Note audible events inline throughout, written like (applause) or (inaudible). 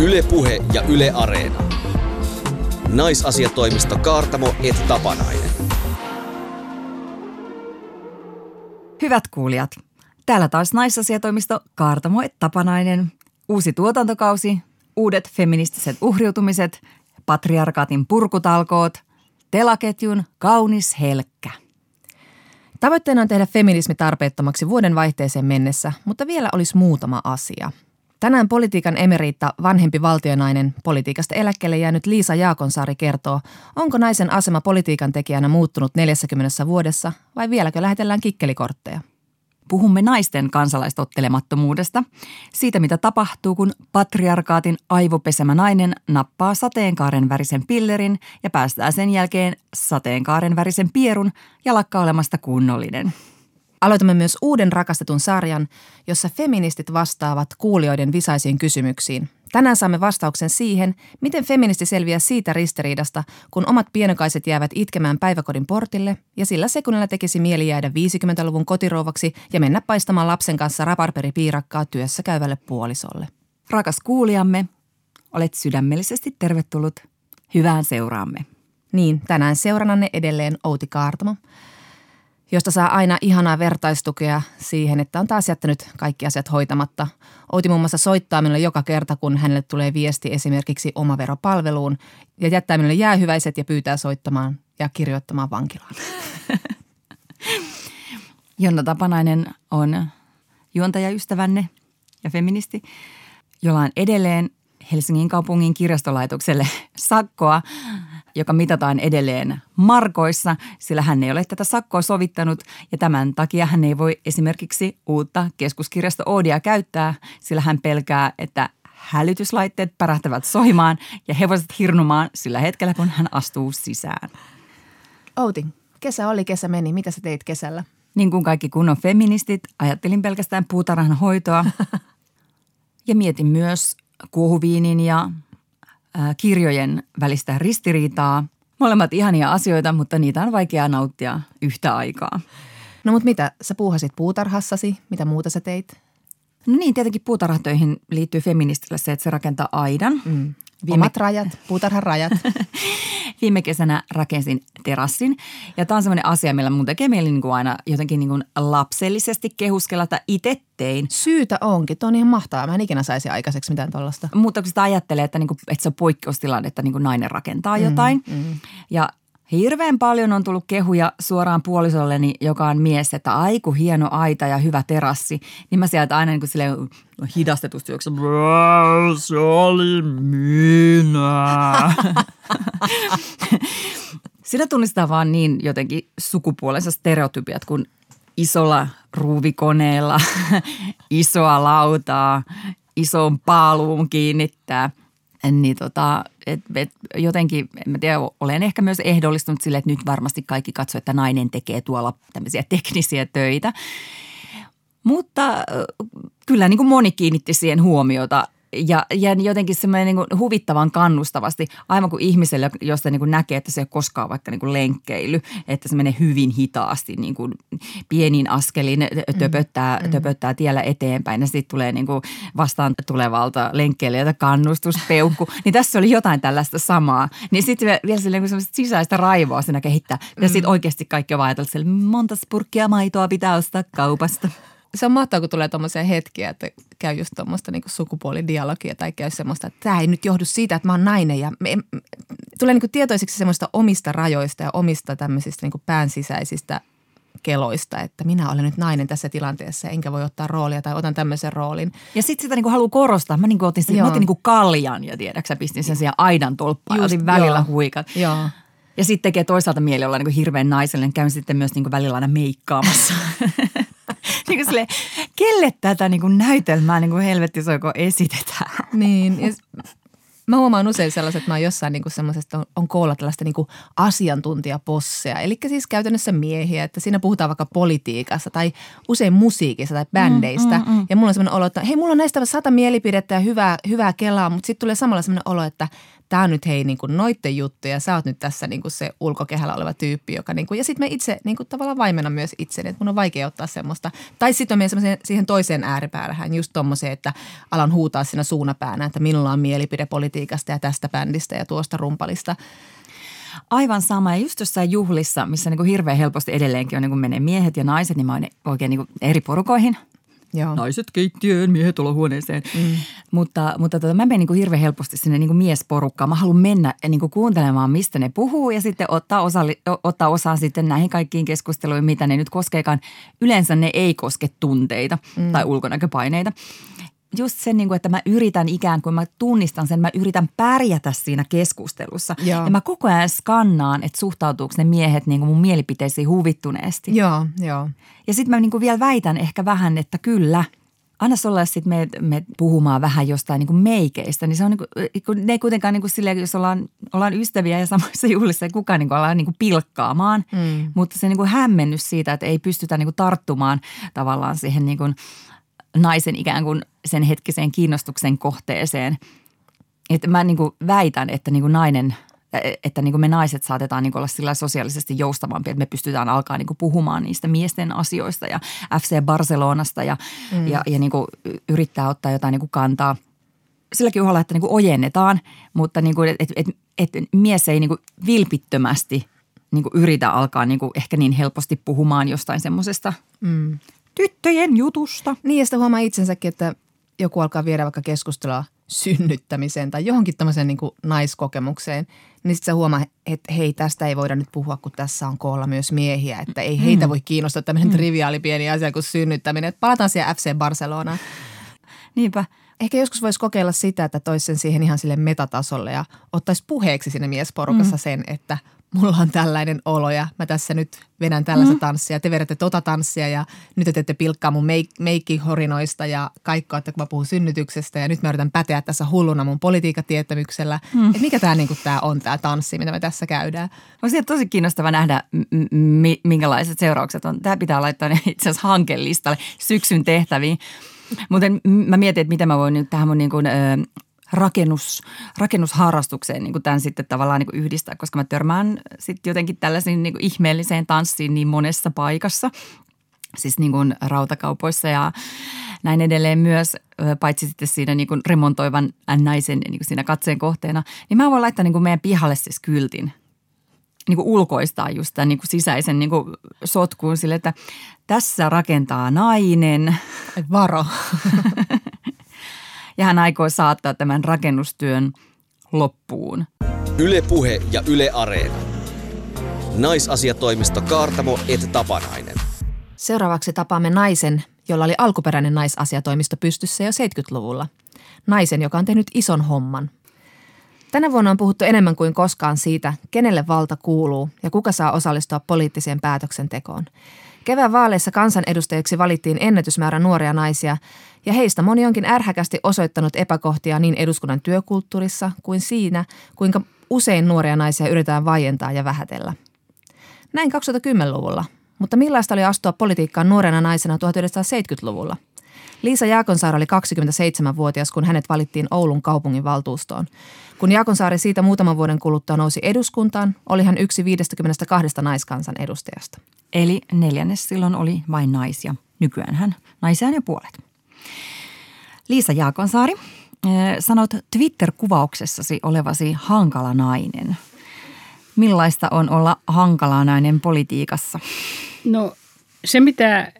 Ylepuhe ja Yle Areena. Naisasiatoimisto Kaartamo et Tapanainen. Hyvät kuulijat, täällä taas naisasiatoimisto Kaartamo et Tapanainen. Uusi tuotantokausi, uudet feministiset uhriutumiset, patriarkaatin purkutalkoot, telaketjun kaunis helkkä. Tavoitteena on tehdä feminismi tarpeettomaksi vuoden vaihteeseen mennessä, mutta vielä olisi muutama asia. Tänään politiikan emeriitta vanhempi valtionainen, politiikasta eläkkeelle jäänyt Liisa Jaakonsaari kertoo, onko naisen asema politiikan tekijänä muuttunut 40 vuodessa vai vieläkö lähetellään kikkelikortteja. Puhumme naisten kansalaistottelemattomuudesta, siitä mitä tapahtuu, kun patriarkaatin aivopesemä nainen nappaa sateenkaaren värisen pillerin ja päästää sen jälkeen sateenkaaren värisen pierun ja lakkaa olemasta kunnollinen. Aloitamme myös uuden rakastetun sarjan, jossa feministit vastaavat kuulijoiden visaisiin kysymyksiin. Tänään saamme vastauksen siihen, miten feministi selviää siitä ristiriidasta, kun omat pienokaiset jäävät itkemään päiväkodin portille ja sillä sekunnilla tekisi mieli jäädä 50-luvun kotirouvaksi ja mennä paistamaan lapsen kanssa raparperipiirakkaa työssä käyvälle puolisolle. Rakas kuulijamme, olet sydämellisesti tervetullut hyvään seuraamme. Niin, tänään seurannanne edelleen Outi Kaartamo – josta saa aina ihanaa vertaistukea siihen, että on taas jättänyt kaikki asiat hoitamatta. Outi muun muassa soittaa minulle joka kerta, kun hänelle tulee viesti esimerkiksi omaveropalveluun ja jättää minulle jäähyväiset ja pyytää soittamaan ja kirjoittamaan vankilaan. (laughs) Jonna Tapanainen on juontajaystävänne ja feministi, jolla on edelleen Helsingin kaupungin kirjastolaitokselle sakkoa joka mitataan edelleen markoissa, sillä hän ei ole tätä sakkoa sovittanut ja tämän takia hän ei voi esimerkiksi uutta keskuskirjasto Oodia käyttää, sillä hän pelkää, että hälytyslaitteet pärähtävät soimaan ja hevoset hirnumaan sillä hetkellä, kun hän astuu sisään. Outi, kesä oli, kesä meni. Mitä sä teit kesällä? Niin kuin kaikki kunnon feministit, ajattelin pelkästään puutarhan hoitoa (laughs) ja mietin myös kuohuviinin ja kirjojen välistä ristiriitaa. Molemmat ihania asioita, mutta niitä on vaikea nauttia yhtä aikaa. No mutta mitä, sä puuhasit puutarhassasi, mitä muuta sä teit? No niin, tietenkin puutarhatöihin liittyy feministille se, että se rakentaa aidan. Mm. Viime... Omat rajat, puutarhan rajat. (laughs) Viime kesänä rakensin terassin ja tämä on sellainen asia, millä mun tekee mieli niin kuin aina jotenkin niin kuin lapsellisesti kehuskella, että itse tein. Syytä onkin, tuo on ihan mahtavaa. Mä en ikinä saisi aikaiseksi mitään tuollaista. Mutta kun sitä ajattelee, että, niin kuin, että se on poikkeustilanne, että niin kuin nainen rakentaa mm, jotain. Mm. Ja Hirveän paljon on tullut kehuja suoraan puolisolleni, joka on mies, että aiku hieno aita ja hyvä terassi. Niin mä sieltä aina niin kuin silleen hidastetusti se oli minä. (laughs) Sitä tunnistaa vaan niin jotenkin sukupuolensa stereotypiat, kun isolla ruuvikoneella, (laughs) isoa lautaa, isoon paaluun kiinnittää – niin tota, et, et, jotenkin, en mä tiedä, olen ehkä myös ehdollistunut sille, että nyt varmasti kaikki katsoo, että nainen tekee tuolla tämmöisiä teknisiä töitä. Mutta kyllä niin kuin moni kiinnitti siihen huomiota – ja, ja jotenkin semmoinen niin huvittavan kannustavasti, aivan kuin ihmiselle, josta niin kuin näkee, että se ei ole koskaan vaikka niin kuin lenkkeily, että se menee hyvin hitaasti niin kuin pienin askelin töpöttää, mm. töpöttää tiellä eteenpäin ja sitten tulee niin kuin vastaan tulevalta lenkkeilijältä kannustuspeukku. (laughs) niin tässä oli jotain tällaista samaa. Niin sitten vielä sille, niin sisäistä raivoa siinä kehittää. Ja sitten mm. oikeasti kaikki on ajatellut, että monta purkkia maitoa pitää ostaa kaupasta se on mahtavaa, kun tulee tuommoisia hetkiä, että käy just tuommoista niin sukupuolidialogia tai käy semmoista, että tämä ei nyt johdu siitä, että mä oon nainen ja me, me, tulee niin tietoisiksi semmoista omista rajoista ja omista tämmöisistä niin päänsisäisistä keloista, että minä olen nyt nainen tässä tilanteessa enkä voi ottaa roolia tai otan tämmöisen roolin. Ja sitten sitä niinku haluaa korostaa. Mä niinku otin, sen, mä otin niinku kaljan ja tiedäksä pistin sen siihen aidan tolppaan ja otin välillä joo. huikat. Joo. Ja sitten tekee toisaalta mieli olla niinku hirveän naisellinen. Käyn sitten myös niinku välillä aina meikkaamassa. (laughs) (laughs) niin kuin sille, kelle tätä niin kuin näytelmää niin kuin helvettisoiko esitetään? Niin, ja Mä huomaan usein sellaiset, että mä oon jossain niin semmoisesta, on, on koolla tällaista niin asiantuntijaposseja. Eli siis käytännössä miehiä, että siinä puhutaan vaikka politiikassa tai usein musiikissa tai bändeistä. Mm, mm, mm. Ja mulla on semmoinen olo, että hei, mulla on näistä sata mielipidettä ja hyvää, hyvää kelaa, mutta sitten tulee samalla semmoinen olo, että tämä on nyt hei niin kuin noitten juttu ja sä oot nyt tässä niin kuin se ulkokehällä oleva tyyppi, joka niin kuin, ja sitten mä itse niin kuin tavallaan vaimennan myös itseni, että mun on vaikea ottaa semmoista. Tai sitten on myös siihen toiseen ääripäähän just tommoseen, että alan huutaa siinä suunapäänä, että minulla on mielipide politiikasta ja tästä bändistä ja tuosta rumpalista. Aivan sama. Ja just jossain juhlissa, missä niin kuin hirveän helposti edelleenkin on niin kuin menee miehet ja naiset, niin mä oon oikein niin kuin eri porukoihin – Joo. naiset keittiöön, miehet olohuoneeseen. Mm. Mutta, mutta tota, mä menen niin hirveän helposti sinne niin kuin miesporukkaan. Mä haluan mennä niin kuin kuuntelemaan, mistä ne puhuu ja sitten ottaa, osa, ottaa osaa sitten näihin kaikkiin keskusteluihin, mitä ne nyt koskeekaan. Yleensä ne ei koske tunteita mm. tai ulkonäköpaineita just se, niin kuin, että mä yritän ikään kuin, mä tunnistan sen, mä yritän pärjätä siinä keskustelussa. Joo. Ja mä koko ajan skannaan, että suhtautuuko ne miehet niin kuin mun mielipiteisiin huvittuneesti. Joo, joo. Ja sitten mä niin kuin vielä väitän ehkä vähän, että kyllä – anna olla sitten me, me puhumaan vähän jostain niin kuin meikeistä, niin se on niin kuin, ne ei kuitenkaan niin kuin silleen, jos ollaan, ollaan ystäviä ja samassa (laughs) juhlissa ei kukaan niin kuin ala niin kuin pilkkaamaan, mm. mutta se niin kuin hämmennys siitä, että ei pystytä niin kuin tarttumaan tavallaan siihen niin kuin naisen ikään kuin sen hetkiseen kiinnostuksen kohteeseen. Että mä niin kuin väitän, että niin kuin nainen, että niin kuin me naiset saatetaan niin kuin olla sillä sosiaalisesti joustavampi, että me pystytään alkaa niin kuin puhumaan niistä miesten asioista ja FC Barcelonasta ja, mm. ja, ja niin kuin yrittää ottaa jotain niin kuin kantaa silläkin uhalla, että niin kuin ojennetaan, mutta niin kuin, et, et, et mies ei niin kuin vilpittömästi niin kuin yritä alkaa niin kuin ehkä niin helposti puhumaan jostain semmoisesta mm tyttöjen jutusta. Niin ja sitä huomaa itsensäkin, että joku alkaa viedä vaikka keskustelua synnyttämiseen tai johonkin tämmöiseen niin kuin naiskokemukseen, niin sitten sä huomaa, että hei, tästä ei voida nyt puhua, kun tässä on koolla myös miehiä, että ei heitä mm. voi kiinnostaa tämmöinen mm. triviaali pieni asia kuin synnyttäminen. Palataan siihen FC Barcelonaan. Niinpä. Ehkä joskus voisi kokeilla sitä, että toisi sen siihen ihan sille metatasolle ja ottaisi puheeksi sinne miesporukassa mm. sen, että mulla on tällainen olo ja mä tässä nyt vedän tällaista mm. tanssia. Te vedätte tota tanssia ja nyt te teette pilkkaa mun meik- meikkihorinoista ja kaikkoa, että kun mä puhun synnytyksestä ja nyt mä yritän päteä tässä hulluna mun politiikatietämyksellä. Mm. Että mikä tämä niinku tää on tämä tanssi, mitä me tässä käydään. Olisi tosi kiinnostava nähdä, m- minkälaiset seuraukset on. Tämä pitää laittaa itse asiassa hankelistalle syksyn tehtäviin. Mutta mä mietin, että miten mä voin nyt tähän mun niin kuin, rakennus, rakennusharrastukseen niin kuin tämän sitten tavallaan niin kuin yhdistää, koska mä törmään sitten jotenkin tällaisiin niin kuin ihmeelliseen tanssiin niin monessa paikassa. Siis niin kuin rautakaupoissa ja näin edelleen myös, paitsi sitten siinä niin kuin remontoivan naisen niin kuin siinä katseen kohteena. Niin mä voin laittaa niin kuin meidän pihalle siis kyltin, niin kuin ulkoistaa just tämän niin kuin sisäisen niin kuin sotkuun sille, että tässä rakentaa nainen. Varo. Ja hän aikoo saattaa tämän rakennustyön loppuun. Ylepuhe ja Yle Areena. Naisasiatoimisto Kaartamo et Tapanainen. Seuraavaksi tapaamme naisen, jolla oli alkuperäinen naisasiatoimisto pystyssä jo 70-luvulla. Naisen, joka on tehnyt ison homman. Tänä vuonna on puhuttu enemmän kuin koskaan siitä, kenelle valta kuuluu ja kuka saa osallistua poliittiseen päätöksentekoon. Kevään vaaleissa kansanedustajiksi valittiin ennätysmäärä nuoria naisia, ja heistä moni onkin ärhäkästi osoittanut epäkohtia niin eduskunnan työkulttuurissa kuin siinä, kuinka usein nuoria naisia yritetään vaientaa ja vähätellä. Näin 2010-luvulla, mutta millaista oli astua politiikkaan nuorena naisena 1970-luvulla? Liisa Jaakonsaari oli 27-vuotias, kun hänet valittiin Oulun kaupungin valtuustoon. Kun Jaakonsaari siitä muutaman vuoden kuluttua nousi eduskuntaan, oli hän yksi 52 naiskansan edustajasta. Eli neljännes silloin oli vain naisia. Nykyään hän naisia ja puolet. Liisa Jaakonsaari, eh, sanot Twitter-kuvauksessasi olevasi hankala nainen. Millaista on olla hankala nainen politiikassa? No se, mitä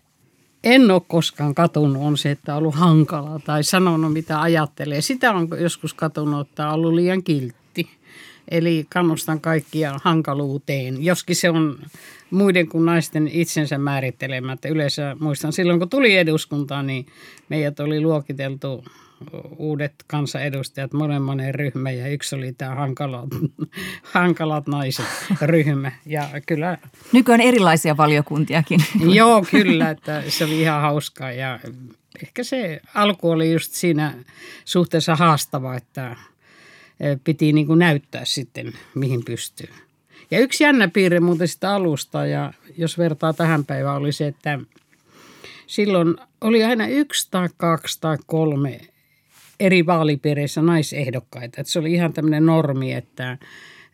en ole koskaan katunut, on se, että on ollut hankalaa tai sanonut, mitä ajattelee. Sitä on joskus katunut, että on ollut liian kiltti. Eli kannustan kaikkia hankaluuteen, joskin se on muiden kuin naisten itsensä määrittelemättä. Yleensä muistan silloin, kun tuli eduskuntaan, niin meidät oli luokiteltu uudet kansanedustajat, monen monen ryhmä ja yksi oli tämä hankalat, (laughs) hankalat naiset ryhmä. Ja kyllä, Nykyään erilaisia valiokuntiakin. (laughs) Joo, kyllä, että se oli ihan hauskaa ja ehkä se alku oli just siinä suhteessa haastava, että piti niin kuin näyttää sitten, mihin pystyy. Ja yksi jännä piirre muuten sitä alusta, ja jos vertaa tähän päivään, oli se, että silloin oli aina yksi tai kaksi tai kolme eri vaalipiireissä naisehdokkaita. Että se oli ihan tämmöinen normi, että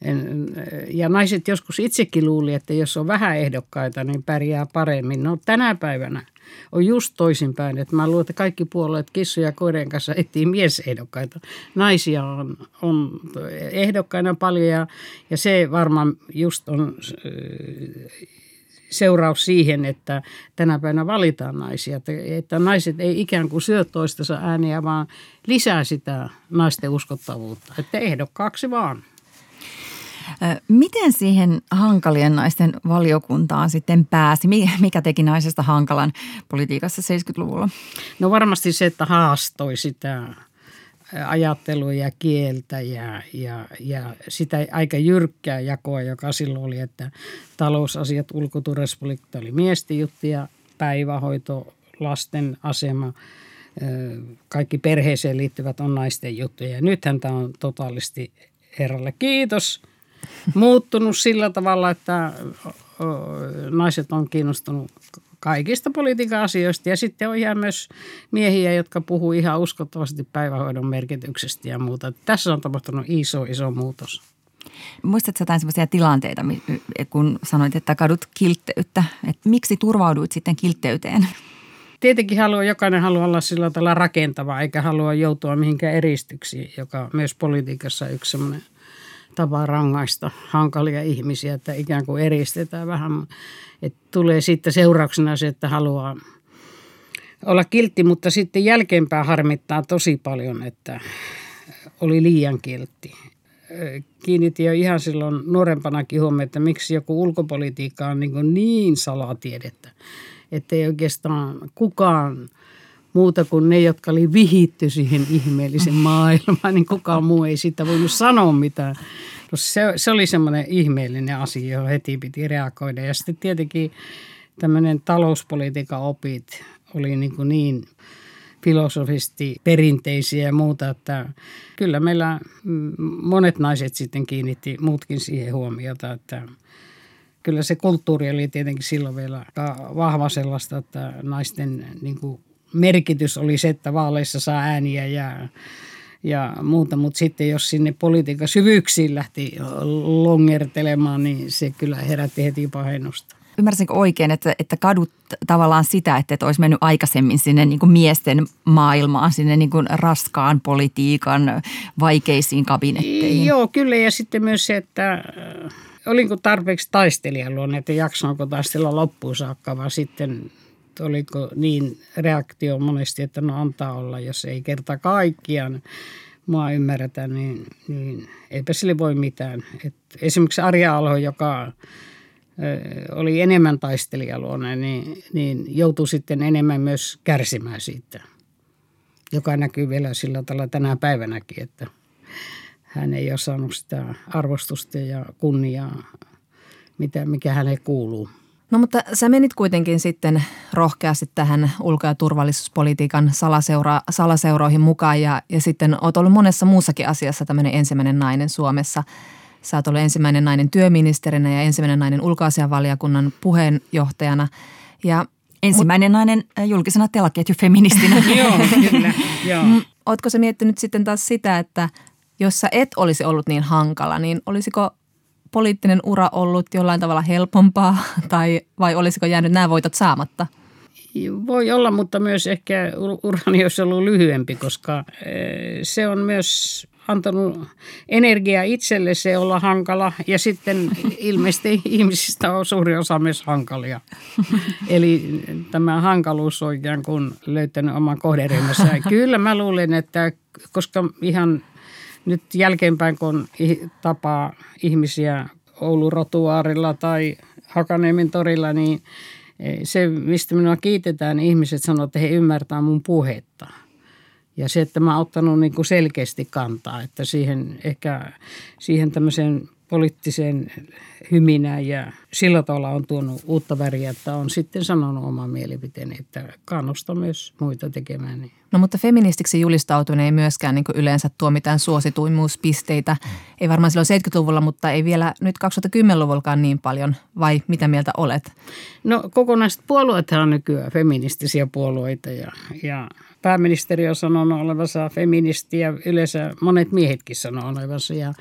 en, ja naiset joskus itsekin luuli, että jos on vähän ehdokkaita, niin pärjää paremmin. No tänä päivänä on just toisinpäin, että mä luulen, että kaikki puolueet kissoja ja koirien kanssa etsii miesehdokkaita. Naisia on, on ehdokkaina paljon ja, ja se varmaan just on seuraus siihen, että tänä päivänä valitaan naisia. Että, että naiset ei ikään kuin syö toistensa ääniä, vaan lisää sitä naisten uskottavuutta. Että ehdokkaaksi vaan. Miten siihen hankalien naisten valiokuntaan sitten pääsi? Mikä teki naisesta hankalan politiikassa 70-luvulla? No varmasti se, että haastoi sitä ajattelua ja kieltä ja, ja, ja sitä aika jyrkkää jakoa, joka silloin oli, että talousasiat, ulkoturvallisuuspolitiikka oli miesten juttu ja päivähoito, lasten asema, kaikki perheeseen liittyvät on naisten juttuja. Ja nythän tämä on totaalisti herralle kiitos muuttunut sillä tavalla, että naiset on kiinnostunut kaikista politiikan asioista. Ja sitten on ihan myös miehiä, jotka puhuu ihan uskottavasti päivähoidon merkityksestä ja muuta. Tässä on tapahtunut iso, iso muutos. Muistatko jotain sellaisia tilanteita, kun sanoit, että kadut kiltteyttä? Että miksi turvauduit sitten kiltteyteen? Tietenkin haluaa, jokainen haluaa olla sillä tavalla rakentava, eikä halua joutua mihinkään eristyksiin, joka myös politiikassa yksi sellainen tapa rangaista hankalia ihmisiä, että ikään kuin eristetään vähän. Että tulee sitten seurauksena se, että haluaa olla kiltti, mutta sitten jälkeenpäin harmittaa tosi paljon, että oli liian kiltti. Kiinnitin jo ihan silloin nuorempanakin huomioon, että miksi joku ulkopolitiikka on niin, niin salatiedettä, että ei oikeastaan kukaan muuta kuin ne, jotka oli vihitty siihen ihmeellisen maailmaan, niin kukaan muu ei siitä voinut sanoa mitään. No se, se oli semmoinen ihmeellinen asia, johon heti piti reagoida. Ja sitten tietenkin tämmöinen talouspolitiikan opit oli niin, kuin niin filosofisesti perinteisiä ja muuta, että kyllä meillä monet naiset sitten kiinnitti muutkin siihen huomiota, että kyllä se kulttuuri oli tietenkin silloin vielä vahva sellaista, että naisten niin kuin merkitys oli se, että vaaleissa saa ääniä ja ja muuta, mutta sitten jos sinne politiikan syvyyksiin lähti longertelemaan, niin se kyllä herätti heti pahennusta. Ymmärsinkö oikein, että, että kadut tavallaan sitä, että et olisi mennyt aikaisemmin sinne niin kuin miesten maailmaan, sinne niin kuin raskaan politiikan vaikeisiin kabinetteihin? Joo, kyllä ja sitten myös se, että äh, olinko tarpeeksi taistelijaluonne, että jaksanko taistella loppuun saakka, vaan sitten oliko niin reaktio monesti, että no antaa olla, jos ei kerta kaikkiaan mua ymmärretä, niin, niin eipä sille voi mitään. Et esimerkiksi Arja Alho, joka oli enemmän taistelijaluonne, niin, niin joutui sitten enemmän myös kärsimään siitä, joka näkyy vielä sillä tavalla tänä päivänäkin, että hän ei ole saanut sitä arvostusta ja kunniaa, mitä, mikä hänelle kuuluu. No mutta sä menit kuitenkin sitten rohkeasti tähän ulko- ja turvallisuuspolitiikan salaseura, salaseuroihin mukaan ja, ja sitten oot ollut monessa muussakin asiassa tämmöinen ensimmäinen nainen Suomessa. Sä oot ollut ensimmäinen nainen työministerinä ja ensimmäinen nainen ulkoasianvaliokunnan puheenjohtajana. Ja Ensimmäinen mut, nainen äh, julkisena telaketjufeministinä. (laughs) joo, kyllä. Joo. Ootko sä miettinyt sitten taas sitä, että jos sä et olisi ollut niin hankala, niin olisiko poliittinen ura ollut jollain tavalla helpompaa (laughs) tai vai olisiko jäänyt nämä voitot saamatta? Voi olla, mutta myös ehkä urani olisi ollut lyhyempi, koska eh, se on myös antanut energiaa itselle se olla hankala ja sitten (laughs) ilmeisesti ihmisistä on suuri osa myös hankalia. Eli tämä hankaluus on ikään kuin löytänyt oman kohderyhmässä. (laughs) Kyllä mä luulen, että koska ihan nyt jälkeenpäin, kun tapaa ihmisiä Oulun rotuaarilla tai Hakaniemen torilla, niin e, se, mistä minua kiitetään, niin ihmiset sanoo, että he ymmärtää mun puhetta. Ja se, että mä oon ottanut niin kuin selkeästi kantaa, että siihen ehkä siihen tämmöiseen poliittiseen hyminään ja sillä tavalla on tuonut uutta väriä, että on sitten sanonut oman mielipiteeni, että kannusta myös muita tekemään niin. No mutta feministiksi julistautuminen ei myöskään niin yleensä tuo mitään suosituimmuuspisteitä. Ei varmaan silloin 70-luvulla, mutta ei vielä nyt 2010-luvullakaan niin paljon. Vai mitä mieltä olet? No kokonaiset puolueet on nykyään feministisiä puolueita ja, ja pääministeri on sanonut olevansa feministi ja yleensä monet miehetkin sanoo olevansa. Ja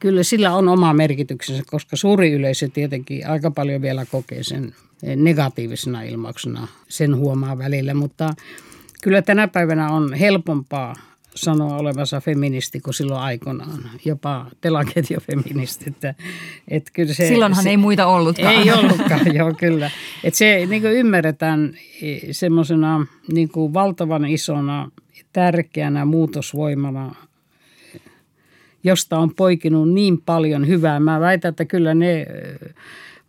kyllä sillä on oma merkityksensä, koska suuri yleisö tietenkin aika paljon vielä kokee sen negatiivisena ilmauksena. Sen huomaa välillä, mutta kyllä tänä päivänä on helpompaa sanoa olevansa feministi kuin silloin aikoinaan. Jopa telaketjofeministi. Että, että kyllä se, Silloinhan se, ei muita ollutkaan. Ei ollutkaan, joo kyllä. Että se niin ymmärretään semmoisena niin valtavan isona, tärkeänä muutosvoimana josta on poikinut niin paljon hyvää. Mä väitän, että kyllä ne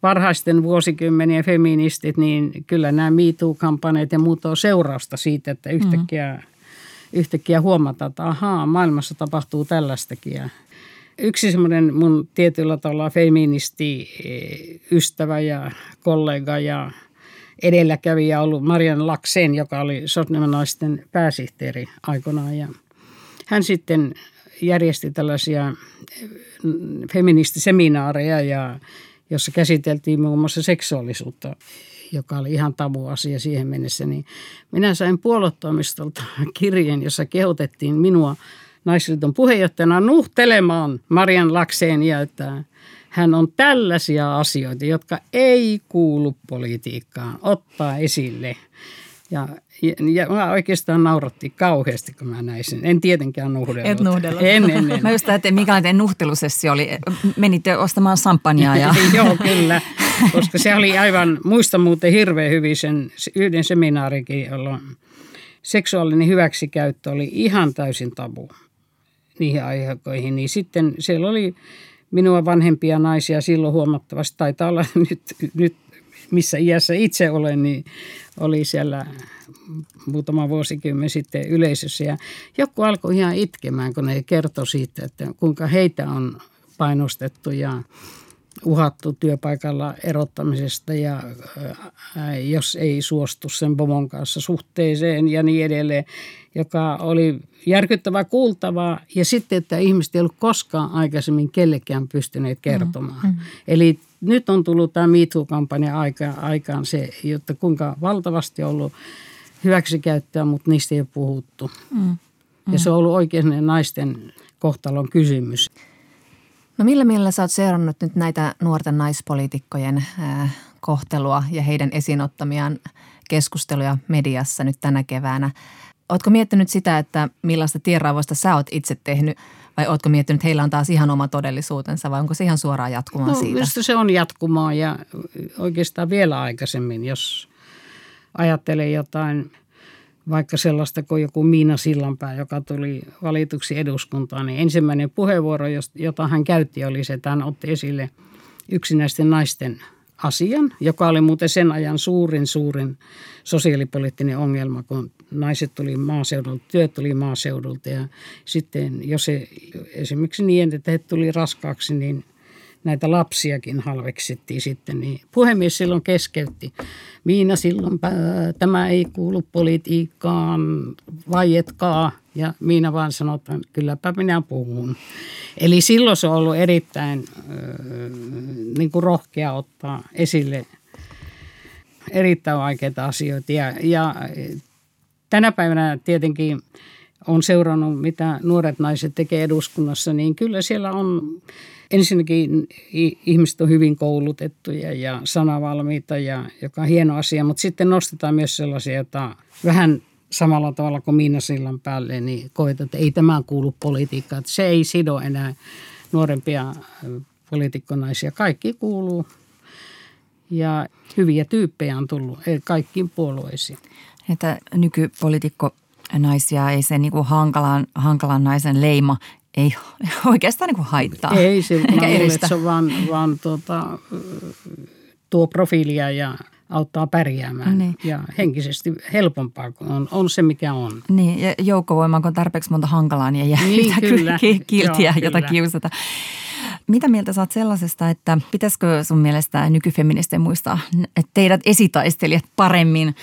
varhaisten vuosikymmenien feministit, niin kyllä nämä MeToo-kampanjat ja muut on seurausta siitä, että yhtäkkiä, mm. yhtäkkiä huomataan, että ahaa, maailmassa tapahtuu tällaistakin. Yksi semmoinen mun tietyllä tavalla feministi ystävä ja kollega ja edelläkävijä ollut Marian Laksen, joka oli Sotneman pääsihteeri aikoinaan. Ja hän sitten järjesti tällaisia feministiseminaareja ja jossa käsiteltiin muun muassa seksuaalisuutta, joka oli ihan tabu asia siihen mennessä, niin minä sain puoluetoimistolta kirjeen, jossa kehotettiin minua naisliiton puheenjohtajana nuhtelemaan Marian Lakseenia, että hän on tällaisia asioita, jotka ei kuulu politiikkaan, ottaa esille. Ja, ja, mä oikeastaan nauratti kauheasti, kun mä näin sen. En tietenkään nuhdellut. Et nuhdellut. En, en, en. Mä just ajattelin, minkälainen nuhtelusessi oli. Menitte ostamaan sampanjaa. Ja... (laughs) Joo, kyllä. Koska se oli aivan, muista muuten hirveän hyvin sen yhden seminaarikin, jolloin seksuaalinen hyväksikäyttö oli ihan täysin tabu niihin aikoihin. Niin sitten siellä oli minua vanhempia naisia silloin huomattavasti, taitaa olla (laughs) nyt, nyt missä iässä itse olen, niin oli siellä muutama vuosikymmen sitten yleisössä. Ja joku alkoi ihan itkemään, kun ne kertoi siitä, että kuinka heitä on painostettu ja uhattu työpaikalla erottamisesta ja jos ei suostu sen pomon kanssa suhteeseen ja niin edelleen, joka oli järkyttävää kuultavaa. Ja sitten, että ihmiset ei ollut koskaan aikaisemmin kellekään pystyneet kertomaan. Mm, mm. Eli nyt on tullut tämä MeToo-kampanja aikaan se, jotta kuinka valtavasti on ollut hyväksikäyttöä, mutta niistä ei ole puhuttu. Mm, mm. Ja se on ollut oikein naisten kohtalon kysymys. No millä mielellä sä oot seurannut nyt näitä nuorten naispoliitikkojen äh, kohtelua ja heidän esinottamiaan keskusteluja mediassa nyt tänä keväänä? Ootko miettinyt sitä, että millaista tienraavoista sä oot itse tehnyt vai ootko miettinyt, että heillä on taas ihan oma todellisuutensa vai onko se ihan suoraan jatkumaa no, siitä? se on jatkumaa ja oikeastaan vielä aikaisemmin, jos ajattelee jotain – vaikka sellaista kuin joku Miina Sillanpää, joka tuli valituksi eduskuntaan, niin ensimmäinen puheenvuoro, jota hän käytti, oli se, että hän otti esille yksinäisten naisten asian, joka oli muuten sen ajan suurin, suurin sosiaalipoliittinen ongelma, kun naiset tuli maaseudulta, työt tuli maaseudulta ja sitten jos esimerkiksi niin, että he tuli raskaaksi, niin – näitä lapsiakin halveksittiin sitten, niin puhemies silloin keskeytti. Miina silloin, tämä ei kuulu politiikkaan, vaietkaa. Ja Miina vaan sanoi, että kylläpä minä puhun. Eli silloin se on ollut erittäin niin kuin rohkea ottaa esille erittäin vaikeita asioita. Ja, ja tänä päivänä tietenkin on seurannut, mitä nuoret naiset tekee eduskunnassa, niin kyllä siellä on ensinnäkin ihmiset on hyvin koulutettuja ja sanavalmiita, ja, joka on hieno asia, mutta sitten nostetaan myös sellaisia, että vähän samalla tavalla kuin Miina Sillan päälle, niin koetaan, että ei tämä kuulu politiikkaan. Se ei sido enää nuorempia poliitikkonaisia. Kaikki kuuluu ja hyviä tyyppejä on tullut kaikkiin puolueisiin. Että nykypolitiikko naisia ei se niin kuin hankalan, hankalan naisen leima ei (laughs) oikeastaan niin kuin haittaa. Ei, se, mä luulen, että se on vaan, vaan tuota, tuo profiilia ja auttaa pärjäämään niin. ja henkisesti helpompaa kuin on, on se, mikä on. Niin, ja joukkovoima, kun on tarpeeksi monta hankalaa, niin ei jää niin, kyllä. kiltiä, Joo, jota kyllä. kiusata. Mitä mieltä saat sellaisesta, että pitäisikö sun mielestä nykyfeministien muistaa että teidät esitaistelijat paremmin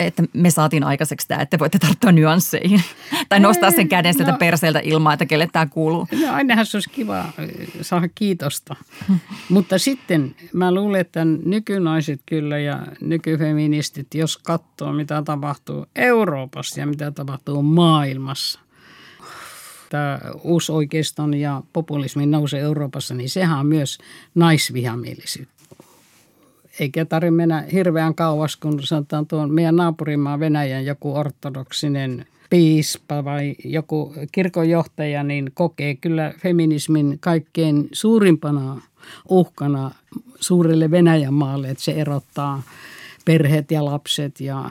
että me saatiin aikaiseksi tämä, että voitte tarttua nyansseihin. tai nostaa sen käden sieltä no, perseeltä ilmaa, että kelle tämä kuuluu. No ainahan se olisi kiva äh, saada kiitosta. (laughs) Mutta sitten mä luulen, että nykynaiset kyllä ja nykyfeministit, jos katsoo mitä tapahtuu Euroopassa ja mitä tapahtuu maailmassa, tämä uusoikeiston ja populismin nouse Euroopassa, niin sehän on myös naisvihamielisyyttä eikä tarvitse mennä hirveän kauas, kun sanotaan tuon meidän naapurimaa Venäjän joku ortodoksinen piispa vai joku kirkonjohtaja, niin kokee kyllä feminismin kaikkein suurimpana uhkana suurelle Venäjän maalle, että se erottaa perheet ja lapset ja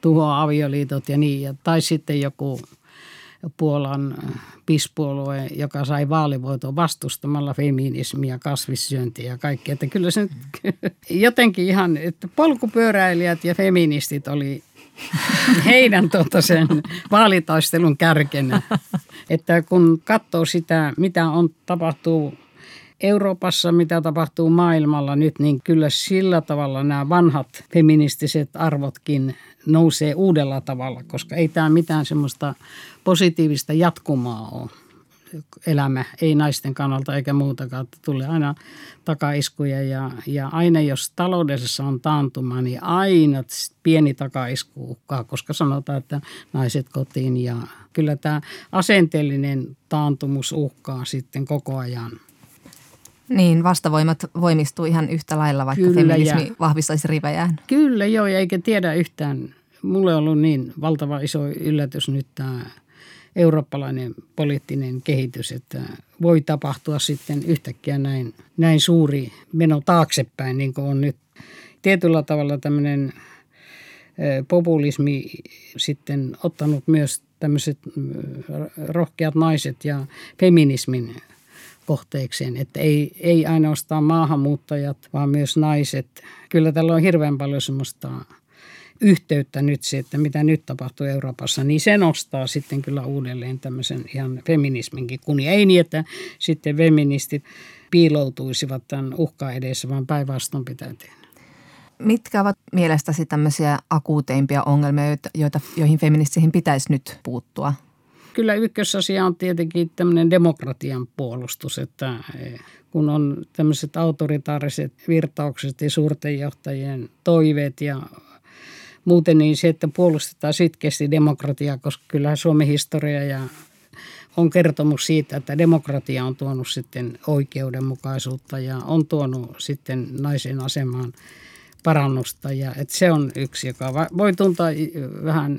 tuhoaa avioliitot ja niin. Tai sitten joku Puolan pispuolue, joka sai vaalivoiton vastustamalla feminismiä, kasvissyöntiä ja kaikkea. Että kyllä se nyt (laughs) jotenkin ihan, että polkupyöräilijät ja feministit oli (laughs) heidän tota sen vaalitaistelun kärkenä. Että kun katsoo sitä, mitä on tapahtuu Euroopassa, mitä tapahtuu maailmalla nyt, niin kyllä sillä tavalla nämä vanhat feministiset arvotkin nousee uudella tavalla, koska ei tämä mitään semmoista positiivista jatkumaa ole elämä, ei naisten kannalta eikä muutakaan. Tulee aina takaiskuja ja, ja aina jos taloudessa on taantuma, niin aina pieni takaisku uhkaa, koska sanotaan, että naiset kotiin ja kyllä tämä asenteellinen taantumus uhkaa sitten koko ajan. Niin, vastavoimat voimistuu ihan yhtä lailla, vaikka Kyllä, feminismi ja, vahvistaisi rivejään. Kyllä joo, eikä tiedä yhtään. Mulle on ollut niin valtava iso yllätys nyt tämä eurooppalainen poliittinen kehitys, että voi tapahtua sitten yhtäkkiä näin, näin suuri meno taaksepäin, niin kuin on nyt. Tietyllä tavalla tämmöinen populismi sitten ottanut myös tämmöiset rohkeat naiset ja feminismin kohteekseen, että ei, ei ainoastaan maahanmuuttajat, vaan myös naiset. Kyllä tällä on hirveän paljon semmoista yhteyttä nyt se, että mitä nyt tapahtuu Euroopassa, niin se nostaa sitten kyllä uudelleen tämmöisen ihan feminisminkin kun Ei niin, että sitten feministit piiloutuisivat tämän uhkaa edessä, vaan päinvastoin pitää tehdä. Mitkä ovat mielestäsi tämmöisiä akuuteimpia ongelmia, joita, joihin feministeihin pitäisi nyt puuttua? Kyllä ykkösasia on tietenkin tämmöinen demokratian puolustus, että eh, kun on tämmöiset autoritaariset virtaukset ja suurten johtajien toiveet ja muuten niin se, että puolustetaan sitkeästi demokratiaa, koska kyllähän Suomen historia ja on kertomus siitä, että demokratia on tuonut sitten oikeudenmukaisuutta ja on tuonut sitten naisen asemaan parannusta. Ja että se on yksi, joka voi tuntua vähän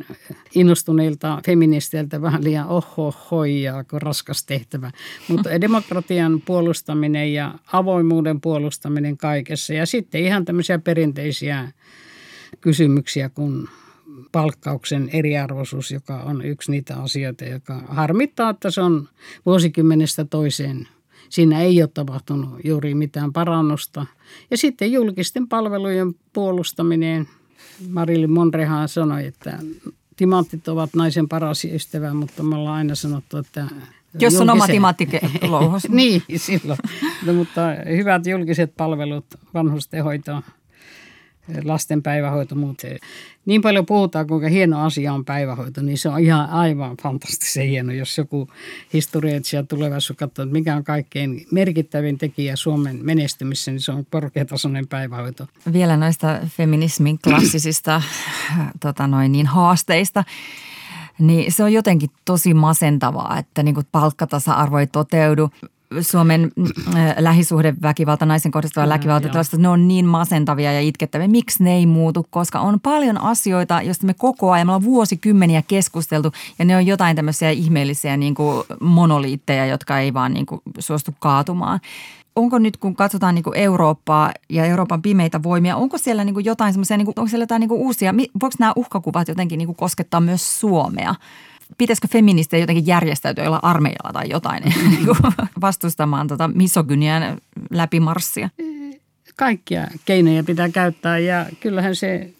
innostuneilta feministeiltä vähän liian oho hoijaa kuin raskas tehtävä. Mutta (laughs) demokratian puolustaminen ja avoimuuden puolustaminen kaikessa ja sitten ihan tämmöisiä perinteisiä kysymyksiä kuin palkkauksen eriarvoisuus, joka on yksi niitä asioita, joka harmittaa, että se on vuosikymmenestä toiseen. Siinä ei ole tapahtunut juuri mitään parannusta. Ja sitten julkisten palvelujen puolustaminen. Marilyn Monrehan sanoi, että timantit ovat naisen paras ystävä, mutta me ollaan aina sanottu, että jos on oma timatti (laughs) niin, silloin. No, mutta hyvät julkiset palvelut, vanhustenhoito, lasten päivähoito, mutta niin paljon puhutaan, kuinka hieno asia on päivähoito, niin se on ihan aivan fantastisen hieno, jos joku historiatsija tulevaisuus katsoo, että mikä on kaikkein merkittävin tekijä Suomen menestymissä, niin se on korkeatasoinen päivähoito. Vielä näistä feminismin klassisista (clears throat) tota noin, niin haasteista. Niin se on jotenkin tosi masentavaa, että niin palkkatasa-arvo ei toteudu. Suomen äh, lähisuhdeväkivalta, naisen kohdistuva väkivalta, tällaista, ne on niin masentavia ja itkettäviä. Miksi ne ei muutu? Koska on paljon asioita, joista me koko ajan, me ollaan vuosikymmeniä keskusteltu ja ne on jotain tämmöisiä ihmeellisiä niin kuin monoliitteja, jotka ei vaan niin kuin suostu kaatumaan onko nyt, kun katsotaan niin Eurooppaa ja Euroopan pimeitä voimia, onko siellä niin jotain semmoisia, niin onko siellä jotain niin uusia, voiko nämä uhkakuvat jotenkin niin koskettaa myös Suomea? Pitäisikö feministejä jotenkin järjestäytyä jolla armeijalla tai jotain niin (laughs) vastustamaan tota misogynian läpimarssia? Kaikkia keinoja pitää käyttää ja kyllähän se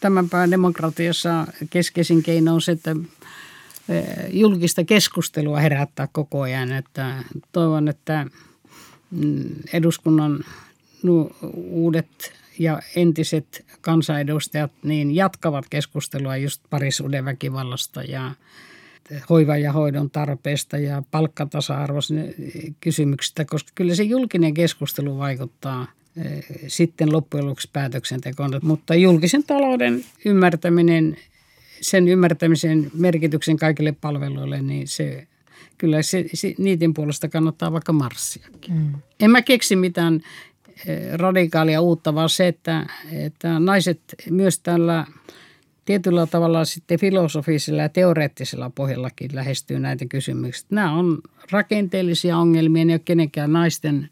tämän päivän demokratiassa keskeisin keino on se, että e, julkista keskustelua herättää koko ajan. Että toivon, että mm, eduskunnan uudet ja entiset kansanedustajat niin jatkavat keskustelua just parisuuden väkivallasta ja hoiva- ja hoidon tarpeesta ja palkkatasa-arvoisen kysymyksistä, koska kyllä se julkinen keskustelu vaikuttaa eh, sitten loppujen lopuksi päätöksentekoon. Mutta julkisen talouden ymmärtäminen, sen ymmärtämisen merkityksen kaikille palveluille, niin se kyllä se, se, niiden puolesta kannattaa vaikka marssiakin. Mm. En mä keksi mitään radikaalia uutta, vaan se, että, että naiset myös tällä tietyllä tavalla sitten filosofisella ja teoreettisella pohjallakin lähestyy näitä kysymyksiä. Nämä on rakenteellisia ongelmia, ne ole kenenkään naisten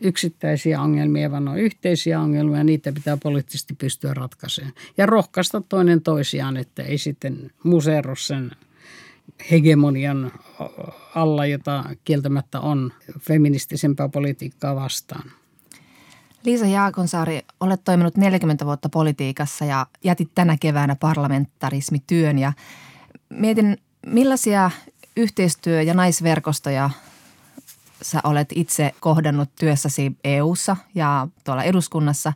yksittäisiä ongelmia, vaan on yhteisiä ongelmia niitä pitää poliittisesti pystyä ratkaisemaan. Ja rohkaista toinen toisiaan, että ei sitten museero sen hegemonian alla, jota kieltämättä on feministisempää politiikkaa vastaan. Liisa Jaakonsaari, olet toiminut 40 vuotta politiikassa ja jätit tänä keväänä parlamentarismityön. Ja mietin, millaisia yhteistyö- ja naisverkostoja sä olet itse kohdannut työssäsi EU:ssa ja tuolla eduskunnassa.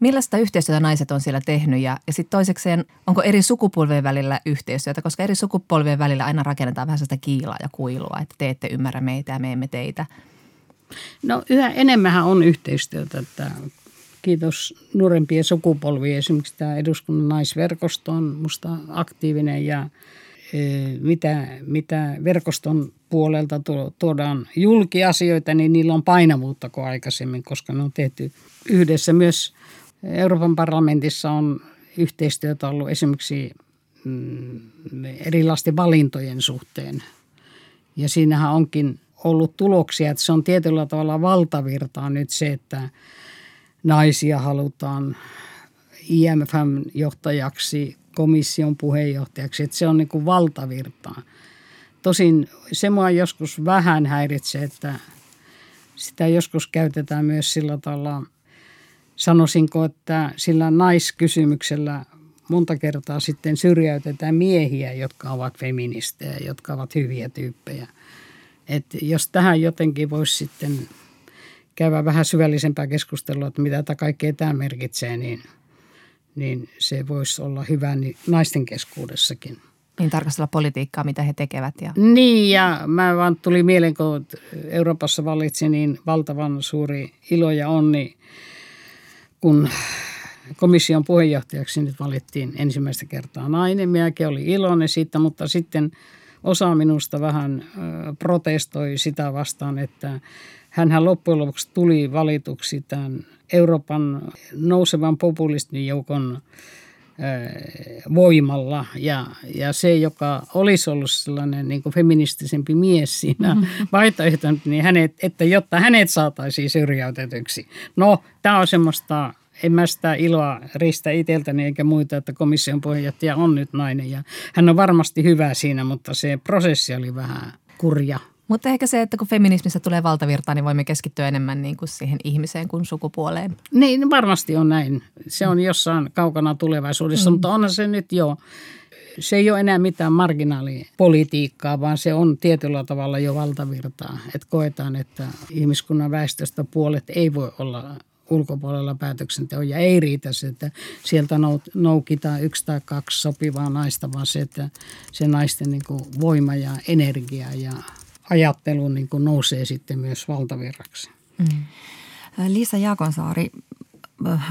Millaista yhteistyötä naiset on siellä tehnyt? Ja, ja sitten toisekseen, onko eri sukupolvien välillä yhteistyötä, koska eri sukupolvien välillä aina rakennetaan vähän sitä kiilaa ja kuilua, että te ette ymmärrä meitä ja me emme teitä – No yhä enemmän on yhteistyötä. Että kiitos nuorempien sukupolvien. Esimerkiksi tämä eduskunnan naisverkosto on minusta aktiivinen ja e, mitä, mitä verkoston puolelta tuodaan julkiasioita, niin niillä on painavuutta kuin aikaisemmin, koska ne on tehty yhdessä. Myös Euroopan parlamentissa on yhteistyötä ollut esimerkiksi mm, erilaisten valintojen suhteen. Ja siinähän onkin ollut tuloksia, että se on tietyllä tavalla valtavirtaa nyt se, että naisia halutaan IMFn johtajaksi, komission puheenjohtajaksi, että se on niin kuin valtavirtaa. Tosin se mua joskus vähän häiritsee, että sitä joskus käytetään myös sillä tavalla, sanoisinko, että sillä naiskysymyksellä monta kertaa sitten syrjäytetään miehiä, jotka ovat feministejä, jotka ovat hyviä tyyppejä – että jos tähän jotenkin voisi sitten käydä vähän syvällisempää keskustelua, että mitä tämä kaikkea tämä merkitsee, niin, niin se voisi olla hyvä niin naisten keskuudessakin. Niin tarkastella politiikkaa, mitä he tekevät. Ja... Niin ja mä vaan tuli mieleen, kun Euroopassa valitsi niin valtavan suuri ilo ja onni, kun komission puheenjohtajaksi nyt valittiin ensimmäistä kertaa nainen. Minäkin oli iloinen siitä, mutta sitten – osa minusta vähän protestoi sitä vastaan, että hän loppujen lopuksi tuli valituksi tämän Euroopan nousevan populistin joukon voimalla. Ja, ja se, joka olisi ollut sellainen niin kuin feministisempi mies siinä (laughs) vaihtoehtona, niin hänet, että jotta hänet saataisiin syrjäytetyksi. No, tämä on semmoista en mä sitä iloa ristä itseltäni eikä muita, että komission puheenjohtaja on nyt nainen. Ja hän on varmasti hyvä siinä, mutta se prosessi oli vähän kurja. Mutta ehkä se, että kun feminismistä tulee valtavirta, niin voimme keskittyä enemmän niin kuin siihen ihmiseen kuin sukupuoleen. Niin, varmasti on näin. Se on jossain kaukana tulevaisuudessa, mm. mutta onhan se nyt jo se ei ole enää mitään marginaalipolitiikkaa, vaan se on tietyllä tavalla jo valtavirtaa. Että koetaan, että ihmiskunnan väestöstä puolet ei voi olla ulkopuolella päätöksenteon. Ja ei riitä se, että sieltä noukitaan yksi tai kaksi sopivaa naista, vaan se, että se naisten niin kuin voima ja energia ja ajattelu niin kuin nousee sitten myös valtavirraksi. Mm. Liisa Jaakonsaari,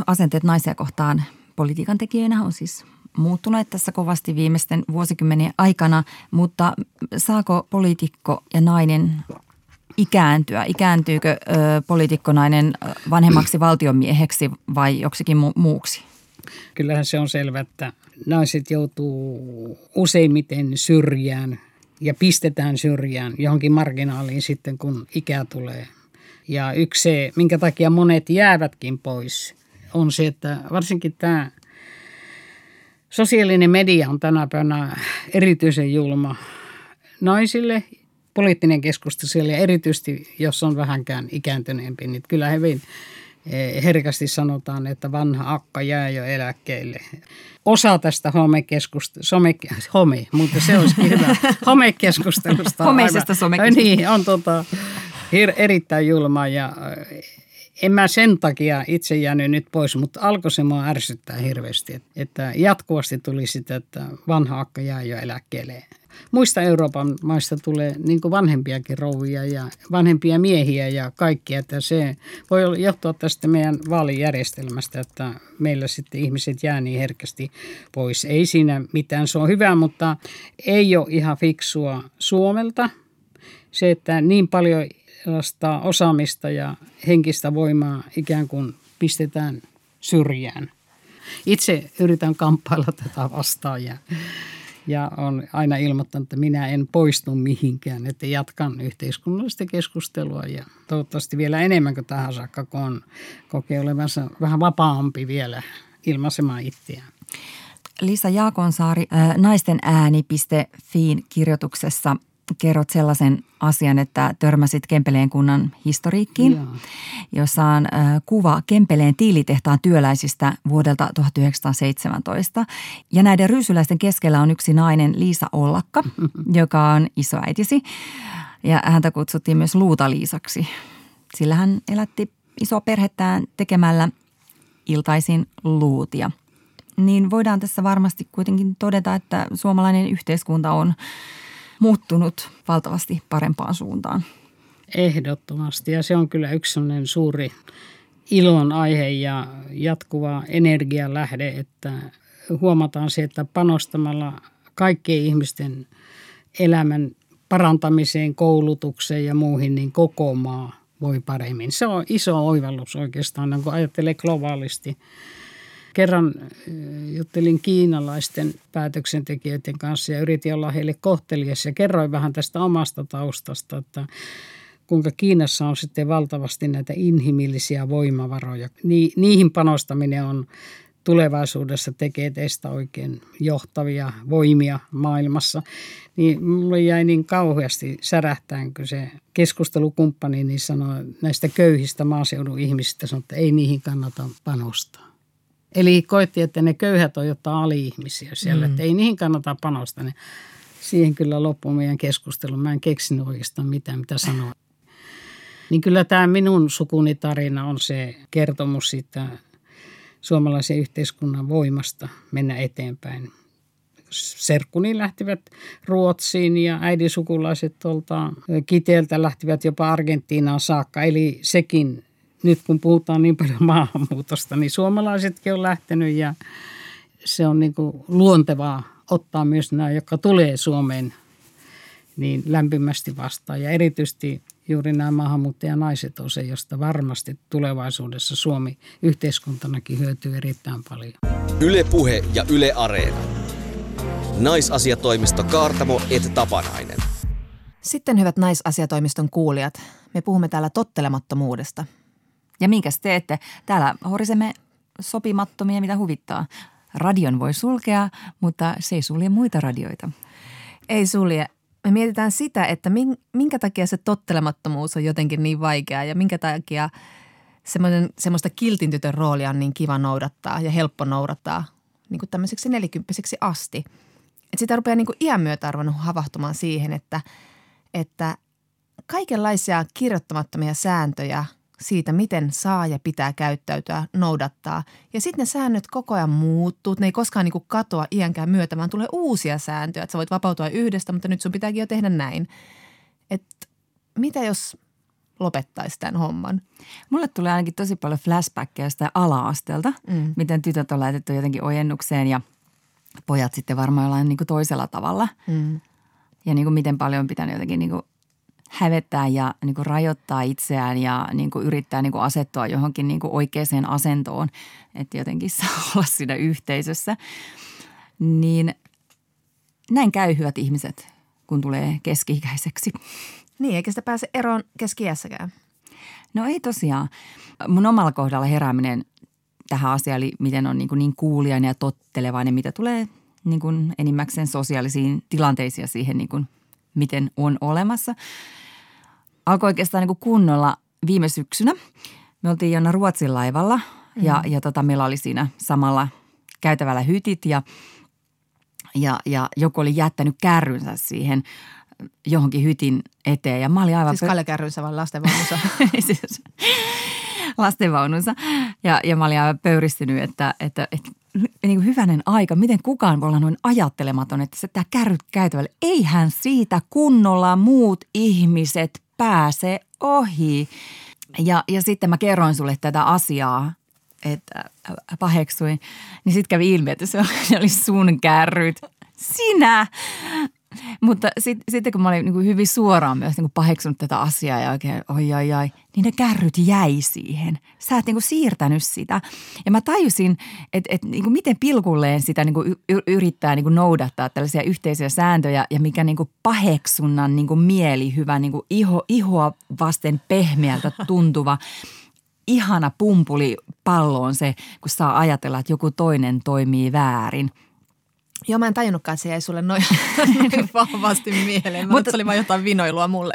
asenteet naisia kohtaan politiikan tekijänä on siis muuttuneet tässä kovasti viimeisten vuosikymmenien aikana, mutta saako poliitikko ja nainen ikääntyä? Ikääntyykö ö, poliitikkonainen vanhemmaksi valtionmieheksi vai joksikin mu- muuksi? Kyllähän se on selvä, että naiset joutuu useimmiten syrjään ja pistetään syrjään johonkin marginaaliin sitten, kun ikä tulee. Ja yksi se, minkä takia monet jäävätkin pois, on se, että varsinkin tämä sosiaalinen media on tänä päivänä erityisen julma naisille poliittinen keskustelu siellä, ja erityisesti jos on vähänkään ikääntyneempi, niin kyllä hyvin eh, herkästi sanotaan, että vanha akka jää jo eläkkeelle. Osa tästä homekeskustelusta, some, home, mutta se olisi hyvä, (laughs) homekeskustelusta. Homeisesta somekeskustelusta. Niin, on tota, erittäin julma ja en mä sen takia itse jäänyt nyt pois, mutta alkoi se mua ärsyttää hirveästi, että jatkuvasti tuli sitä, että vanha akka jää jo eläkkeelle. Muista Euroopan maista tulee niin kuin vanhempiakin rouvia ja vanhempia miehiä ja kaikkia, että se voi johtua tästä meidän vaalijärjestelmästä, että meillä sitten ihmiset jää niin herkästi pois. Ei siinä mitään, se on hyvä, mutta ei ole ihan fiksua Suomelta – se, että niin paljon osaamista ja henkistä voimaa ikään kuin pistetään syrjään. Itse yritän kamppailla tätä vastaan ja, ja on aina ilmoittanut, että minä en poistu mihinkään, että jatkan yhteiskunnallista keskustelua ja toivottavasti vielä enemmän kuin tähän saakka, kun on kokee olevansa vähän vapaampi vielä ilmaisemaan itseään. Lisa Jaakonsaari, naisten ääni.fiin kirjoituksessa – kerrot sellaisen asian, että törmäsit Kempeleen kunnan historiikkiin, Jaa. jossa on kuva Kempeleen tiilitehtaan työläisistä vuodelta 1917. Ja näiden ryysyläisten keskellä on yksi nainen, Liisa Ollakka, (laughs) joka on isoäitisi. Ja häntä kutsuttiin myös Luuta-Liisaksi, sillä hän elätti isoa perhettään tekemällä iltaisin luutia. Niin voidaan tässä varmasti kuitenkin todeta, että suomalainen yhteiskunta on – muuttunut valtavasti parempaan suuntaan. Ehdottomasti ja se on kyllä yksi sellainen suuri ilon aihe ja jatkuva energian lähde, että huomataan se, että panostamalla kaikkien ihmisten elämän parantamiseen, koulutukseen ja muihin, niin koko maa voi paremmin. Se on iso oivallus oikeastaan, kun ajattelee globaalisti Kerran juttelin kiinalaisten päätöksentekijöiden kanssa ja yritin olla heille kohtelias ja kerroin vähän tästä omasta taustasta, että kuinka Kiinassa on sitten valtavasti näitä inhimillisiä voimavaroja. Ni, niihin panostaminen on tulevaisuudessa tekee teistä oikein johtavia voimia maailmassa. Niin mulle jäi niin kauheasti särähtään, kun se keskustelukumppani niin sanoi näistä köyhistä maaseudun ihmisistä, sanoi, että ei niihin kannata panostaa. Eli koetti, että ne köyhät on jotain ali-ihmisiä siellä, mm. että ei niihin kannata panostaa. Niin siihen kyllä loppui meidän keskustelu. Mä en keksinyt oikeastaan mitään, mitä sanoa. Niin kyllä tämä minun sukuni tarina on se kertomus siitä suomalaisen yhteiskunnan voimasta mennä eteenpäin. Serkkuni lähtivät Ruotsiin ja äidin sukulaiset tuolta Kiteeltä lähtivät jopa Argentiinaan saakka. Eli sekin nyt kun puhutaan niin paljon (laughs) maahanmuutosta, niin suomalaisetkin on lähtenyt ja se on niin kuin luontevaa ottaa myös nämä, jotka tulee Suomeen niin lämpimästi vastaan. Ja erityisesti juuri nämä maahanmuuttajanaiset on se, josta varmasti tulevaisuudessa Suomi yhteiskuntanakin hyötyy erittäin paljon. Ylepuhe ja Yle Areena. Naisasiatoimisto Kaartamo et Tapanainen. Sitten hyvät naisasiatoimiston kuulijat, me puhumme täällä tottelemattomuudesta – ja minkäs teette? Täällä horisemme sopimattomia, mitä huvittaa. Radion voi sulkea, mutta se ei sulje muita radioita. Ei sulje. Me mietitään sitä, että minkä takia se tottelemattomuus on jotenkin niin vaikeaa ja minkä takia semmoista kiltin tytön roolia on niin kiva noudattaa ja helppo noudattaa niin kuin tämmöiseksi nelikymppiseksi asti. Et sitä rupeaa niin kuin iän myötä arvannut havahtumaan siihen, että, että kaikenlaisia kirjoittamattomia sääntöjä – siitä, miten saa ja pitää käyttäytyä, noudattaa. Ja sitten ne säännöt koko ajan muuttuu. Ne ei koskaan niin katoa iänkään myötä, vaan tulee uusia sääntöjä. Että sä voit vapautua yhdestä, mutta nyt sun pitääkin jo tehdä näin. Et mitä jos lopettaisi tämän homman? Mulle tulee ainakin tosi paljon flashbackkejä sitä ala-asteelta, mm. miten tytöt on laitettu jotenkin ojennukseen ja pojat sitten varmaan jollain niin kuin toisella tavalla. Mm. Ja niin kuin miten paljon on pitänyt jotenkin niin kuin hävettää ja niin kuin rajoittaa itseään ja niin kuin yrittää niin kuin asettua johonkin niin kuin oikeaan asentoon, että jotenkin (laughs) saa olla siinä yhteisössä. Niin näin käy hyvät ihmiset, kun tulee keski-ikäiseksi. Niin, eikä sitä pääse eroon keski No ei tosiaan. Mun omalla kohdalla herääminen tähän asiaan, eli miten on niin, kuin niin kuulijainen ja tottelevainen, mitä tulee niin kuin enimmäkseen sosiaalisiin tilanteisiin ja siihen, niin kuin, miten on olemassa – alkoi oikeastaan niin kuin kunnolla viime syksynä. Me oltiin Jonna Ruotsin laivalla ja, mm. ja tota, meillä oli siinä samalla käytävällä hytit ja, ja, ja joku oli jättänyt kärrynsä siihen johonkin hytin eteen ja mä olin aivan... Siis kaljakärrynsä vai lastenvaunussa? (laughs) siis, lastenvaununsa. Ja, ja mä olin aivan pöyristynyt, että, että, että niin kuin hyvänen aika, miten kukaan voi olla noin ajattelematon, että se tämä kärryt käytävälle. Eihän siitä kunnolla muut ihmiset pääse ohi. Ja, ja sitten mä kerroin sulle tätä asiaa, että paheksuin. Niin sitten kävi ilmi, että se oli sun kärryt. Sinä! Mutta sitten sit, kun mä olin niin kuin hyvin suoraan myös niin kuin paheksunut tätä asiaa ja oikein oi ai ai, niin ne kärryt jäi siihen. Sä et niin kuin siirtänyt sitä. Ja mä tajusin, että, että niin kuin miten pilkulleen sitä niin kuin yrittää niin kuin noudattaa tällaisia yhteisiä sääntöjä ja mikä niin kuin paheksunnan niin kuin mielihyvä, niin kuin iho, ihoa vasten pehmeältä (laughs) tuntuva ihana pumpuli pallo on se, kun saa ajatella, että joku toinen toimii väärin – Joo, mä en tajunnutkaan, että se jäi sulle noin, noin (laughs) vahvasti mieleen. Mutta se oli vain jotain vinoilua mulle.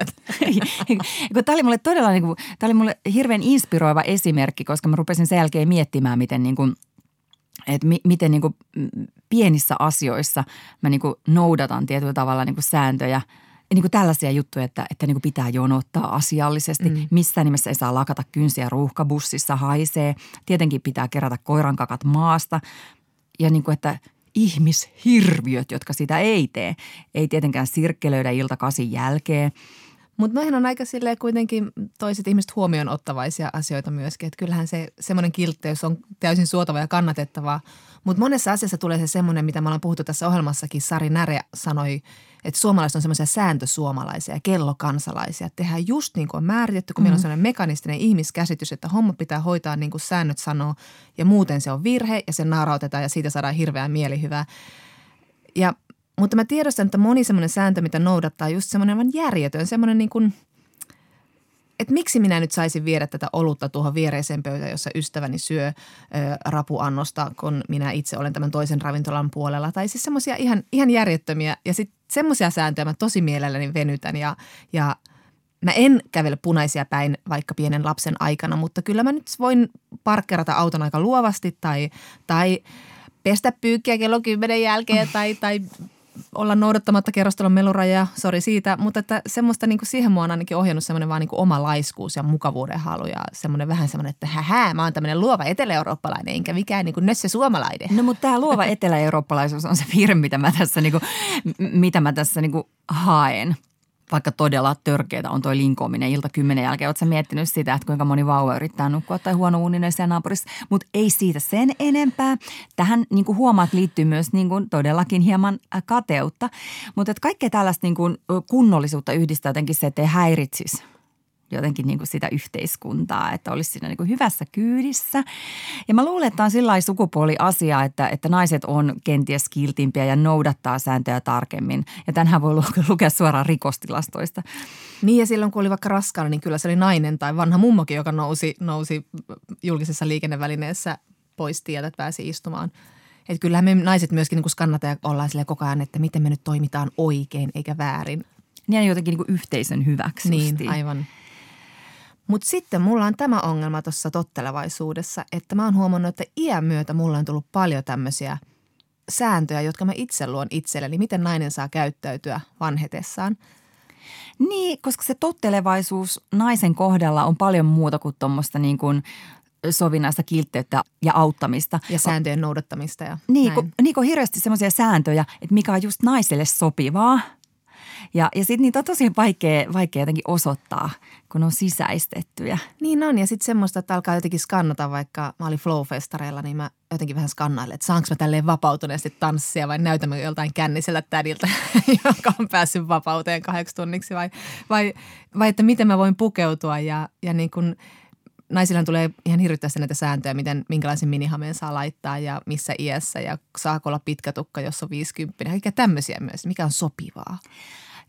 (laughs) tämä oli mulle todella, niin kuin, tämä oli mulle hirveän inspiroiva esimerkki, koska mä rupesin sen jälkeen miettimään, miten niin kuin, että mi, miten niin kuin pienissä asioissa mä niin kuin noudatan tietyllä tavalla niin kuin sääntöjä – niin kuin tällaisia juttuja, että, että niin kuin pitää jonottaa asiallisesti. Mm. Missään nimessä ei saa lakata kynsiä ruuhkabussissa, haisee. Tietenkin pitää kerätä koirankakat maasta. Ja niin kuin, että ihmishirviöt, jotka sitä ei tee. Ei tietenkään sirkkelöidä ilta kasin jälkeen. Mutta noihin on aika silleen kuitenkin toiset ihmiset huomioon ottavaisia asioita myöskin. Että kyllähän se semmoinen kiltteys on täysin suotava ja kannatettavaa. Mutta monessa asiassa tulee se semmoinen, mitä me ollaan puhuttu tässä ohjelmassakin. Sari Näre sanoi, että suomalaiset on semmoisia sääntösuomalaisia, kellokansalaisia. Tehdään just niin kuin on määritetty, kun mm. meillä on mm. sellainen mekanistinen ihmiskäsitys, että homma pitää hoitaa niin kuin säännöt sanoo. Ja muuten se on virhe ja se naarautetaan ja siitä saadaan hirveää mielihyvää. Ja mutta mä tiedostan, että moni semmoinen sääntö, mitä noudattaa, just semmoinen järjetön, semmoinen niin kuin, että miksi minä nyt saisin viedä tätä olutta tuohon viereiseen pöytään, jossa ystäväni syö ö, rapuannosta, kun minä itse olen tämän toisen ravintolan puolella. Tai siis semmoisia ihan, ihan järjettömiä ja sitten semmoisia sääntöjä mä tosi mielelläni venytän ja, ja Mä en kävele punaisia päin vaikka pienen lapsen aikana, mutta kyllä mä nyt voin parkkerata auton aika luovasti tai, tai pestä pyykkiä kello kymmenen jälkeen tai, tai olla noudattamatta kerrostalon melurajaa, sori siitä, mutta että semmoista niin kuin siihen mua on ainakin ohjannut semmoinen vaan niin kuin oma laiskuus ja mukavuuden halu ja semmoinen vähän semmoinen, että hähää, mä oon tämmöinen luova etelä-eurooppalainen enkä mikään niin kuin suomalainen. No mutta tämä luova etelä-eurooppalaisuus on se firmi, mitä mä tässä, niin kuin, mitä mä tässä niin kuin haen vaikka todella törkeitä on toi linkoaminen ilta kymmenen jälkeen. Oletko miettinyt sitä, että kuinka moni vauva yrittää nukkua tai huono uninen siellä naapurissa? Mutta ei siitä sen enempää. Tähän niin kuin huomaat liittyy myös niin kuin todellakin hieman äh, kateutta. Mutta kaikkea tällaista niin kuin kunnollisuutta yhdistää jotenkin se, että ei häiritsisi jotenkin niin kuin sitä yhteiskuntaa, että olisi siinä niin kuin hyvässä kyydissä. Ja mä luulen, että tämä on sillä sukupuoliasia, että, että naiset on kenties kiltimpiä ja noudattaa sääntöjä tarkemmin. Ja tänhän voi lukea suoraan rikostilastoista. Niin ja silloin kun oli vaikka raskaana, niin kyllä se oli nainen tai vanha mummokin, joka nousi, nousi julkisessa liikennevälineessä pois tieltä, että pääsi istumaan. Että kyllähän me naiset myöskin niin skannata ja ollaan sille koko ajan, että miten me nyt toimitaan oikein eikä väärin. Niin jotenkin niin kuin yhteisön hyväksi. Niin, aivan. Mutta sitten mulla on tämä ongelma tuossa tottelevaisuudessa, että mä oon huomannut, että iän myötä mulla on tullut paljon tämmöisiä sääntöjä, jotka mä itse luon itselleni, miten nainen saa käyttäytyä vanhetessaan. Niin, koska se tottelevaisuus naisen kohdalla on paljon muuta kuin tuommoista niin kuin sovinnaista kiltteyttä ja auttamista. Ja sääntöjen noudattamista ja niin, kun, niin kun hirveästi semmoisia sääntöjä, että mikä on just naiselle sopivaa – ja, ja sitten niitä on tosi vaikea, vaikea jotenkin osoittaa, kun on sisäistettyjä. Niin on, ja sitten semmoista, että alkaa jotenkin skannata, vaikka mä olin Flow-festareilla, niin mä jotenkin vähän skannailin, että saanko mä tälleen vapautuneesti tanssia vai näytämme joltain kännisellä tädiltä, (laughs) joka on päässyt vapauteen kahdeksi tunniksi vai, vai, vai että miten mä voin pukeutua ja, ja niin kuin – naisilla tulee ihan hirvittävästi näitä sääntöjä, miten, minkälaisen minihameen saa laittaa ja missä iässä ja saako olla pitkä tukka, jos on 50. Kaikkea tämmöisiä myös, mikä on sopivaa.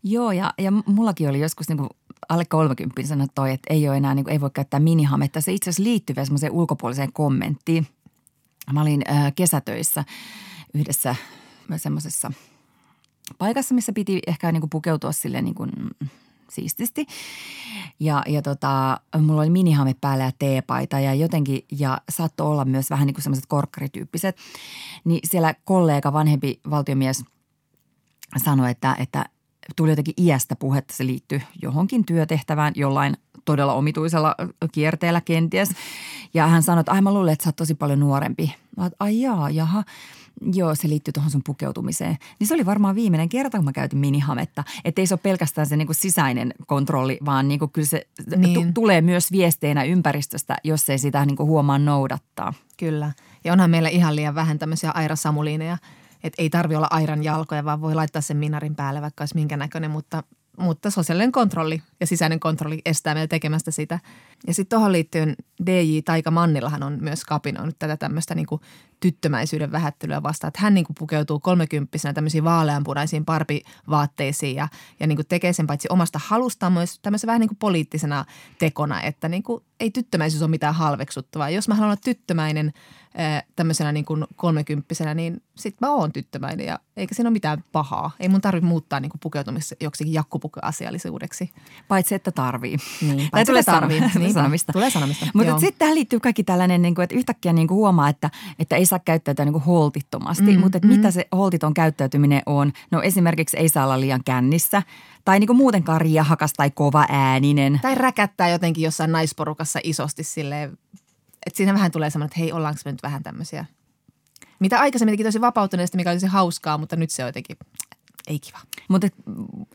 Joo, ja, ja mullakin oli joskus niin kuin alle 30 sanoi toi, että ei ole enää, niin kuin, ei voi käyttää minihametta. Se itse asiassa liittyy vielä semmoiseen ulkopuoliseen kommenttiin. Mä olin äh, kesätöissä yhdessä semmoisessa paikassa, missä piti ehkä niin kuin pukeutua sille niin kuin siististi. Ja, ja tota, mulla oli minihame päällä ja teepaita ja jotenkin, ja saattoi olla myös vähän niin kuin semmoiset korkkarityyppiset. Niin siellä kollega, vanhempi valtiomies sanoi, että, että tuli jotenkin iästä puhetta, se liittyy johonkin työtehtävään jollain todella omituisella kierteellä kenties. Ja hän sanoi, että ai mä luulen, että sä oot tosi paljon nuorempi. Mä oot, ai jaa, jaha. Joo, se liittyy tuohon sun pukeutumiseen. Niin se oli varmaan viimeinen kerta, kun mä käytin minihametta. Että ei se ole pelkästään se niinku sisäinen kontrolli, vaan niinku kyllä se Niin. t- tulee myös viesteinä ympäristöstä, jos ei sitä niinku huomaa noudattaa. Kyllä. Ja onhan meillä ihan liian vähän tämmöisiä airasamuliineja, että ei tarvi olla airan jalkoja, vaan voi laittaa sen minarin päälle, vaikka olisi minkä näköinen, mutta, mutta sosiaalinen kontrolli ja sisäinen kontrolli estää meitä tekemästä sitä. Ja sitten tuohon liittyen DJ Taika Mannillahan on myös kapinoinut tätä tämmöistä niinku tyttömäisyyden vähättelyä vastaan, että hän niinku pukeutuu kolmekymppisenä tämmöisiin vaaleanpunaisiin parpivaatteisiin ja, ja niinku tekee sen paitsi omasta halustaan myös tämmöisen vähän niinku poliittisena tekona, että niinku ei tyttömäisyys ole mitään halveksuttavaa. Jos mä haluan olla tyttömäinen tämmöisenä niin kuin kolmekymppisenä, niin sit mä oon tyttömäinen ja eikä siinä ole mitään pahaa. Ei mun tarvitse muuttaa niin kuin pukeutumista joksikin jakkupuke-asiallisuudeksi. Paitsi että tarvii. Niin, paitsi tulee että tarvii. sanomista. (laughs) Niinpä, sanomista. tulee sanomista, Mutta sitten tähän liittyy kaikki tällainen, niin kuin, että yhtäkkiä niin kuin huomaa, että, että ei saa käyttäytyä niin kuin holtittomasti. Mm, Mutta mm. mitä se holtiton käyttäytyminen on? No esimerkiksi ei saa olla liian kännissä. Tai niin kuin muutenkaan riahakas tai kova ääninen. Tai räkättää jotenkin jossain naisporukassa isosti silleen, että siinä vähän tulee semmoinen, että hei, ollaanko me nyt vähän tämmöisiä. Mitä aikaisemmin tosi vapautuneesti, mikä olisi hauskaa, mutta nyt se on jotenkin, ei kiva. Mutta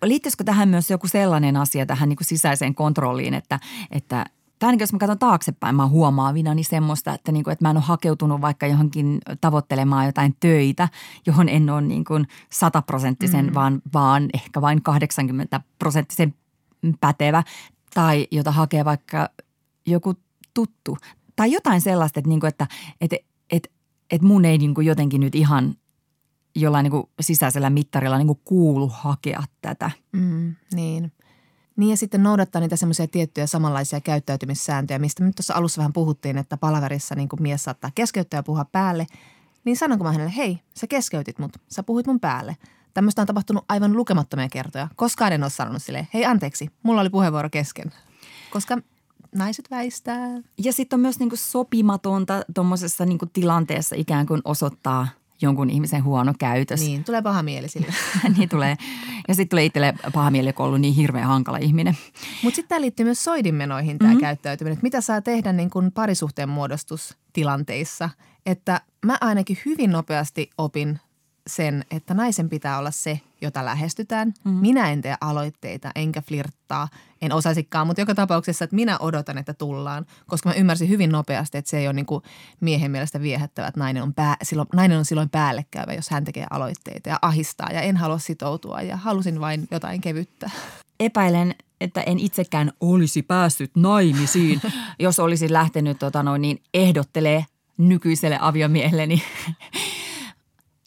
liittyisikö tähän myös joku sellainen asia tähän niin kuin sisäiseen kontrolliin, että, että tai ainakin jos mä katson taaksepäin, mä huomaavina niin semmoista, että, niin kuin, että mä en ole hakeutunut vaikka johonkin tavoittelemaan jotain töitä, johon en ole niin kuin sataprosenttisen, mm. vaan, vaan ehkä vain 80 prosenttisen pätevä. Tai jota hakee vaikka joku tuttu. Tai jotain sellaista, että, niin kuin, että, että, että, että mun ei niin kuin jotenkin nyt ihan jollain niin kuin sisäisellä mittarilla niin kuin kuulu hakea tätä. Mm, niin. Niin ja sitten noudattaa niitä semmoisia tiettyjä samanlaisia käyttäytymissääntöjä, mistä me nyt tuossa alussa vähän puhuttiin, että palaverissa niin mies saattaa keskeyttää ja puhua päälle. Niin sanonko mä hänelle, hei, sä keskeytit mut, sä puhuit mun päälle. Tämmöistä on tapahtunut aivan lukemattomia kertoja. Koskaan en ole sanonut silleen, hei anteeksi, mulla oli puheenvuoro kesken. Koska naiset väistää. Ja sitten on myös niin kuin sopimatonta tuommoisessa niin tilanteessa ikään kuin osoittaa jonkun ihmisen huono käytös. Niin, tulee paha mieli sille. (laughs) niin tulee. Ja sitten tulee itselle paha mieli, kun on ollut niin hirveän hankala ihminen. Mutta sitten tämä liittyy myös soidinmenoihin tämä mm-hmm. käyttäytyminen. Että mitä saa tehdä niin kuin parisuhteen muodostustilanteissa. Että mä ainakin hyvin nopeasti opin sen, että naisen pitää olla se, jota lähestytään. Mm-hmm. Minä en tee aloitteita, enkä flirttaa, en osaisikaan, mutta joka tapauksessa, että minä odotan, että tullaan. Koska mä ymmärsin hyvin nopeasti, että se ei ole niin kuin miehen mielestä viehättävä, että nainen on, pää, silloin, nainen on silloin päällekäyvä, jos hän tekee aloitteita ja ahistaa. Ja en halua sitoutua ja halusin vain jotain kevyttä. Epäilen, että en itsekään olisi päässyt naimisiin, (laughs) jos olisin lähtenyt tota noin, niin ehdottelee nykyiselle aviomiehelleni.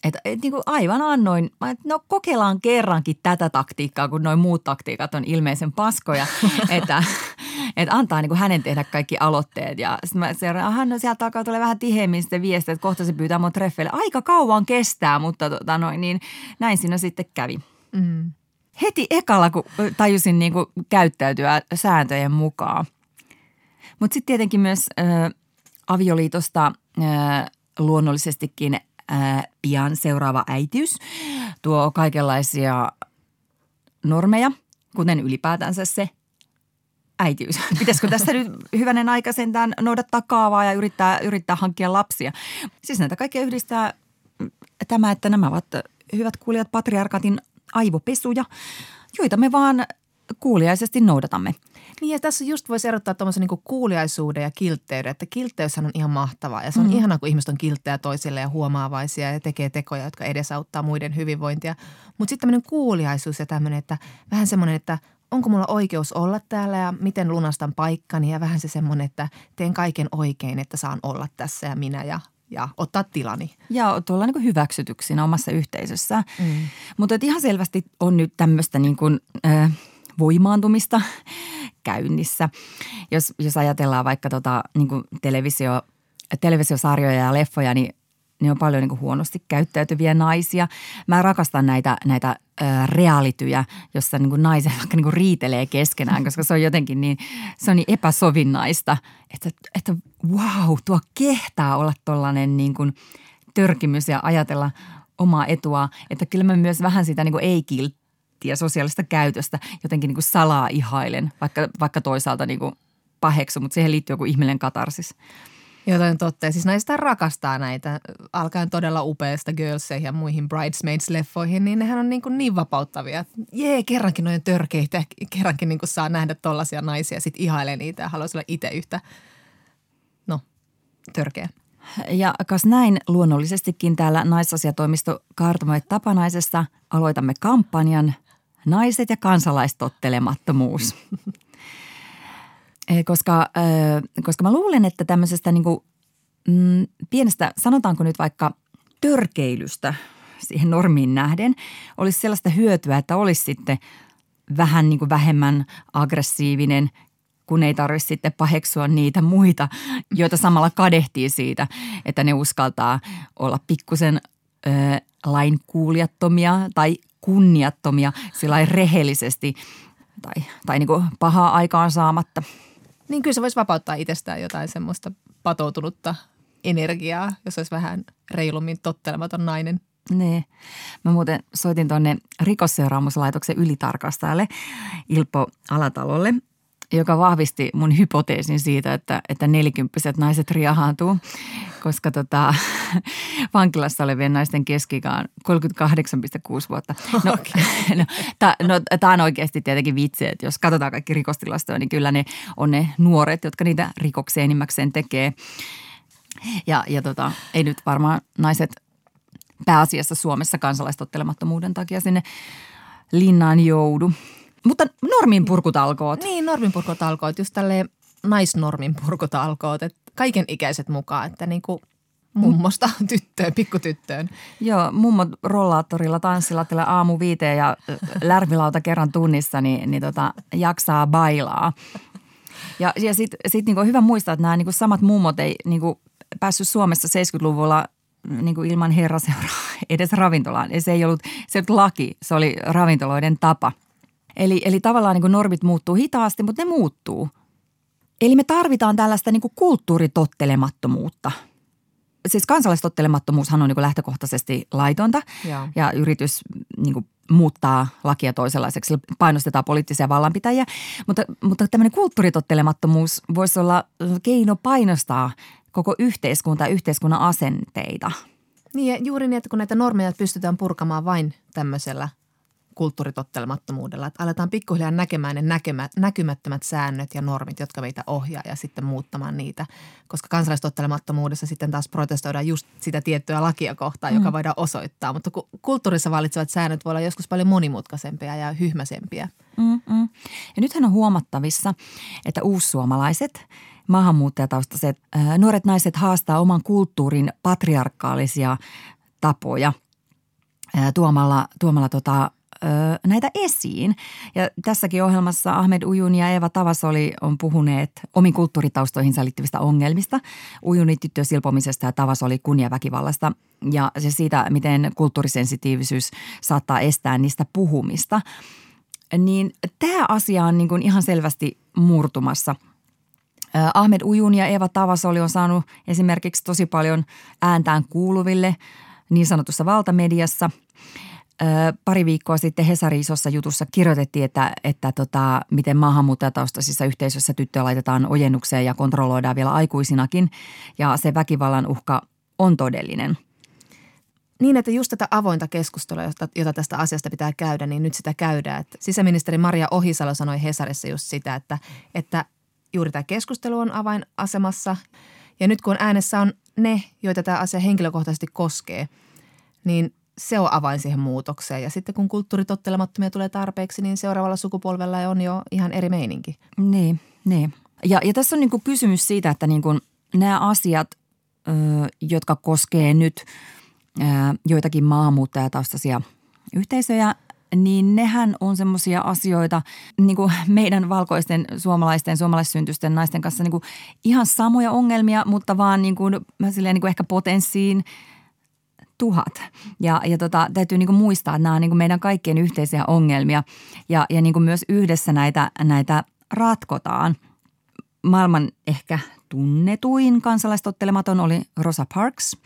Et, et, niin kuin aivan annoin, no kokeillaan kerrankin tätä taktiikkaa, kun noin muut taktiikat on ilmeisen paskoja, (laughs) että et antaa niin kuin hänen tehdä kaikki aloitteet. Ja sitten mä seuraan, aha, no sieltä alkaa tulee vähän tiheämmin sitten viestiä, että kohta se pyytää mun treffeille. Aika kauan kestää, mutta tota noin, niin näin siinä sitten kävi. Mm. Heti ekalla, kun tajusin niin kuin käyttäytyä sääntöjen mukaan. Mutta sitten tietenkin myös äh, avioliitosta äh, luonnollisestikin äh, pian seuraava äitiys tuo kaikenlaisia normeja, kuten ylipäätänsä se äitiys. (laughs) Pitäisikö tässä nyt hyvänen aika sentään noudattaa kaavaa ja yrittää, yrittää hankkia lapsia? Siis näitä kaikkea yhdistää tämä, että nämä ovat hyvät kuulijat patriarkatin aivopesuja, joita me vaan kuuliaisesti noudatamme. Niin ja tässä just voisi erottaa tuommoisen niin kuuliaisuuden ja kiltteyden, että kiltteyshän on ihan mahtavaa ja se on mm. ihanaa, kun ihmiset on kilttejä toisille ja huomaavaisia ja tekee tekoja, jotka edesauttaa muiden hyvinvointia. Mutta sitten tämmöinen kuuliaisuus ja tämmöinen, että vähän semmoinen, että onko mulla oikeus olla täällä ja miten lunastan paikkani ja vähän se semmoinen, että teen kaiken oikein, että saan olla tässä ja minä ja ja ottaa tilani. Ja tuolla niin hyväksytyksi siinä omassa yhteisössä. Mm. Mutta ihan selvästi on nyt tämmöistä niin kuin, äh, voimaantumista käynnissä. Jos, jos ajatellaan vaikka tota, niin kuin televisio, televisiosarjoja ja leffoja, niin ne on paljon niin kuin huonosti käyttäytyviä naisia. Mä rakastan näitä, näitä realityjä, jossa niin kuin naiset (laughs) vaikka niin kuin riitelee keskenään, koska se on jotenkin niin, se on niin epäsovinnaista, että, että wow, tuo kehtaa olla tollainen niin kuin törkimys ja ajatella omaa etua. Että kyllä mä myös vähän sitä niin kuin ei nettiä, sosiaalista käytöstä jotenkin niin kuin salaa ihailen, vaikka, vaikka toisaalta niin kuin paheksu, mutta siihen liittyy joku ihmeellinen katarsis. Jotain totta. Siis näistä rakastaa näitä, alkaen todella upeasta Girlseihin ja muihin Bridesmaids-leffoihin, niin nehän on niin, kuin niin vapauttavia. Jee, kerrankin noin törkeitä, kerrankin niin kuin saa nähdä tollaisia naisia, sitten ihailee niitä ja haluaisi olla itse yhtä, no, törkeä. Ja kas näin luonnollisestikin täällä naisasiatoimisto Kaartamoi Tapanaisessa aloitamme kampanjan Naiset ja kansalaistottelemattomuus. Eh, koska, koska mä luulen, että tämmöisestä niin kuin, mm, pienestä, sanotaanko nyt vaikka törkeilystä siihen normiin nähden, olisi sellaista hyötyä, että olisi sitten vähän niin kuin vähemmän aggressiivinen, kun ei tarvitse sitten paheksua niitä muita, joita samalla kadehtii siitä, että ne uskaltaa olla pikkusen ö, lainkuulijattomia tai kunniattomia sillä rehellisesti tai, tai niin kuin pahaa aikaan saamatta – niin kyllä se voisi vapauttaa itsestään jotain semmoista patoutunutta energiaa, jos olisi vähän reilummin tottelematon nainen. Niin. Mä muuten soitin tuonne rikosseuraamuslaitoksen ylitarkastajalle Ilpo Alatalolle – joka vahvisti mun hypoteesin siitä, että, että nelikymppiset naiset riahaantuu, koska tota, (laughs) vankilassa olevien naisten keskikaan 38,6 vuotta. No, (laughs) okay. (laughs) no, no, tämä on oikeasti tietenkin vitsi, että jos katsotaan kaikki rikostilastoja, niin kyllä ne on ne nuoret, jotka niitä rikoksia enimmäkseen tekee. Ja, ja tota, ei nyt varmaan naiset pääasiassa Suomessa kansalaistottelemattomuuden takia sinne linnaan joudu – mutta norminpurkutalkoot. Niin, norminpurkutalkoot, just tälleen naisnorminpurkutalkoot, että kaiken ikäiset mukaan, että niin kuin mummosta (laughs) tyttöön, pikkutyttöön. Joo, mummot rollaattorilla tanssilatilla aamu viiteen ja lärvilauta kerran tunnissa, niin, niin tota, jaksaa bailaa. Ja, ja sitten sit niinku on hyvä muistaa, että nämä niinku samat mummot ei niinku päässyt Suomessa 70-luvulla niinku ilman herraseuraa (laughs) edes ravintolaan. Ja se ei ollut, se ei ollut laki, se oli ravintoloiden tapa – Eli, eli tavallaan niin kuin normit muuttuu hitaasti, mutta ne muuttuu. Eli me tarvitaan tällaista niin kuin kulttuuritottelemattomuutta. Siis kansalaistottelemattomuushan on niin kuin lähtökohtaisesti laitonta ja, ja yritys niin kuin muuttaa lakia toisenlaiseksi, painostetaan poliittisia vallanpitäjiä. Mutta, mutta tämmöinen kulttuuritottelemattomuus voisi olla keino painostaa koko yhteiskunta ja yhteiskunnan asenteita. Niin ja juuri niin, että kun näitä normeja pystytään purkamaan vain tämmöisellä – kulttuuritottelemattomuudella, että aletaan pikkuhiljaa näkemään ne näkemä, näkymättömät säännöt ja normit, jotka meitä ohjaa ja sitten muuttamaan niitä. Koska kansalaistottelemattomuudessa sitten taas protestoidaan just sitä tiettyä lakia kohtaan, mm. joka voidaan osoittaa. Mutta kulttuurissa valitsevat säännöt voi olla joskus paljon monimutkaisempia ja hyhmäsempiä. Mm-mm. Ja nythän on huomattavissa, että uussuomalaiset maahanmuuttajataustaiset nuoret naiset haastaa oman kulttuurin patriarkaalisia tapoja tuomalla, tuomalla tota, näitä esiin. Ja tässäkin ohjelmassa Ahmed Ujun ja Eva Tavasoli on puhuneet omiin kulttuuritaustoihinsa liittyvistä ongelmista. Ujuni tyttö silpomisesta ja Tavasoli kunniaväkivallasta ja se siitä, miten kulttuurisensitiivisyys saattaa estää niistä puhumista. Niin tämä asia on niin kuin ihan selvästi murtumassa – Ahmed Ujun ja Eva Tavasoli on saanut esimerkiksi tosi paljon ääntään kuuluville niin sanotussa valtamediassa – pari viikkoa sitten Hesari isossa jutussa kirjoitettiin, että, että tota, miten maahanmuuttajataustaisissa yhteisöissä tyttöjä laitetaan ojennukseen ja kontrolloidaan vielä aikuisinakin. Ja se väkivallan uhka on todellinen. Niin, että just tätä avointa keskustelua, jota, jota tästä asiasta pitää käydä, niin nyt sitä käydään. Että sisäministeri Maria Ohisalo sanoi Hesarissa just sitä, että, että juuri tämä keskustelu on avainasemassa. Ja nyt kun äänessä on ne, joita tämä asia henkilökohtaisesti koskee, niin – se on avain siihen muutokseen. Ja sitten kun kulttuuritottelemattomia tulee tarpeeksi, niin seuraavalla sukupolvella on jo ihan eri meininki. Niin, niin. Ja, ja tässä on niin kuin kysymys siitä, että niin kuin nämä asiat, ö, jotka koskee nyt ö, joitakin maahanmuuttajataustaisia yhteisöjä, niin nehän on semmoisia asioita niin kuin meidän valkoisten suomalaisten, suomalaissyntysten naisten kanssa niin kuin ihan samoja ongelmia, mutta vaan niin kuin, silleen niin kuin ehkä potenssiin – tuhat. Ja, ja tota, täytyy niin kuin muistaa, että nämä on niin kuin meidän kaikkien yhteisiä ongelmia ja, ja niin kuin myös yhdessä näitä, näitä ratkotaan. Maailman ehkä tunnetuin kansalaistottelematon oli Rosa Parks,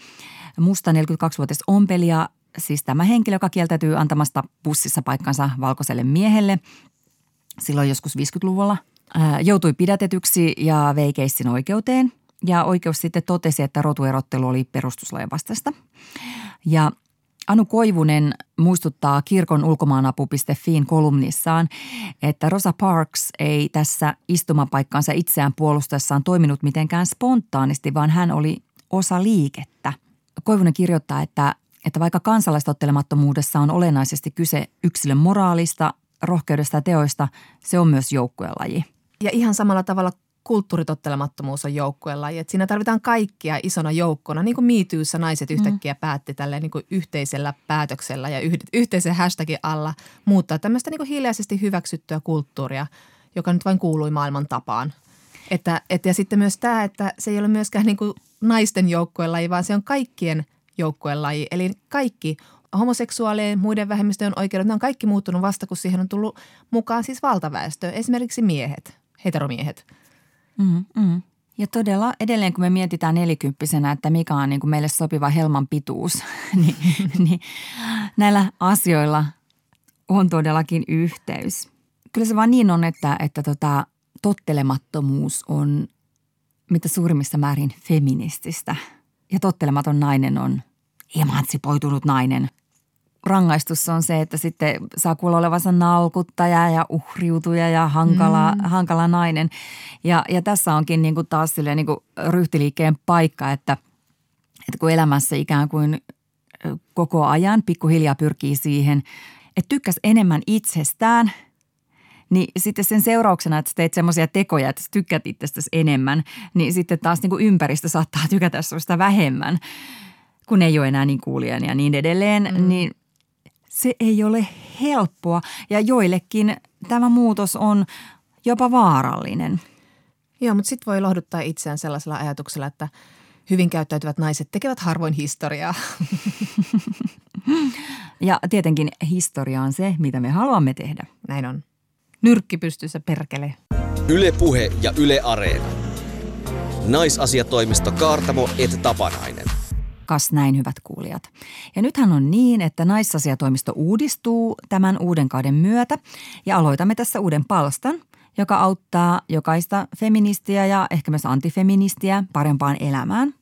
musta 42-vuotias ompelija, siis tämä henkilö, joka kieltäytyy antamasta bussissa paikkansa valkoiselle miehelle silloin joskus 50-luvulla, joutui pidätetyksi ja vei keissin oikeuteen. Ja oikeus sitten totesi, että rotuerottelu oli perustuslain vastaista. Ja Anu Koivunen muistuttaa kirkon ulkomaanapu.fiin kolumnissaan, että Rosa Parks ei tässä istumapaikkaansa itseään puolustaessaan toiminut mitenkään spontaanisti, vaan hän oli osa liikettä. Koivunen kirjoittaa, että, että vaikka kansalaistottelemattomuudessa on olennaisesti kyse yksilön moraalista, rohkeudesta ja teoista, se on myös joukkuelaji. Ja ihan samalla tavalla kulttuuritottelemattomuus on joukkueen laji. Että siinä tarvitaan kaikkia isona joukkona. Niin kuin MeToossa naiset yhtäkkiä mm. päätti tälleen niin kuin yhteisellä päätöksellä ja yhteisen hashtagin alla muuttaa tämmöistä niin kuin hiljaisesti hyväksyttyä kulttuuria, joka nyt vain kuului maailman tapaan. Että, et, ja sitten myös tämä, että se ei ole myöskään niin kuin naisten joukkueen laji, vaan se on kaikkien joukkueen laji. Eli kaikki homoseksuaalien, muiden vähemmistöjen oikeudet, ne on kaikki muuttunut vasta, kun siihen on tullut mukaan siis valtaväestö, esimerkiksi miehet, heteromiehet – Mm, mm. Ja todella edelleen, kun me mietitään nelikymppisenä, että mikä on niin kuin meille sopiva helman pituus, (laughs) niin, (laughs) niin näillä asioilla on todellakin yhteys. Kyllä se vaan niin on, että, että tota, tottelemattomuus on mitä suurimmissa määrin feminististä. Ja tottelematon nainen on emansipoitunut nainen rangaistus on se, että sitten saa kuulla olevansa nalkuttaja ja uhriutuja ja hankala, mm. hankala nainen. Ja, ja tässä onkin niin kuin taas silleen niin kuin ryhtiliikkeen paikka, että, että kun elämässä ikään kuin koko ajan pikkuhiljaa pyrkii siihen, että tykkäs enemmän itsestään – niin sitten sen seurauksena, että teet semmoisia tekoja, että tykkät itsestäsi enemmän, niin sitten taas niin kuin ympäristö saattaa tykätä sinusta vähemmän, kun ei ole enää niin kuulijan ja niin edelleen. Mm. Niin se ei ole helppoa ja joillekin tämä muutos on jopa vaarallinen. Joo, mutta sitten voi lohduttaa itseään sellaisella ajatuksella, että hyvin käyttäytyvät naiset tekevät harvoin historiaa. (laughs) ja tietenkin historia on se, mitä me haluamme tehdä. Näin on. Nyrkki pystyssä perkele. Yle Puhe ja Yle Areena. Naisasiatoimisto Kaartamo et Tapanainen. Kas näin, hyvät kuulijat. Ja nythän on niin, että naisasiatoimisto uudistuu tämän uuden kauden myötä ja aloitamme tässä uuden palstan, joka auttaa jokaista feministiä ja ehkä myös antifeministiä parempaan elämään.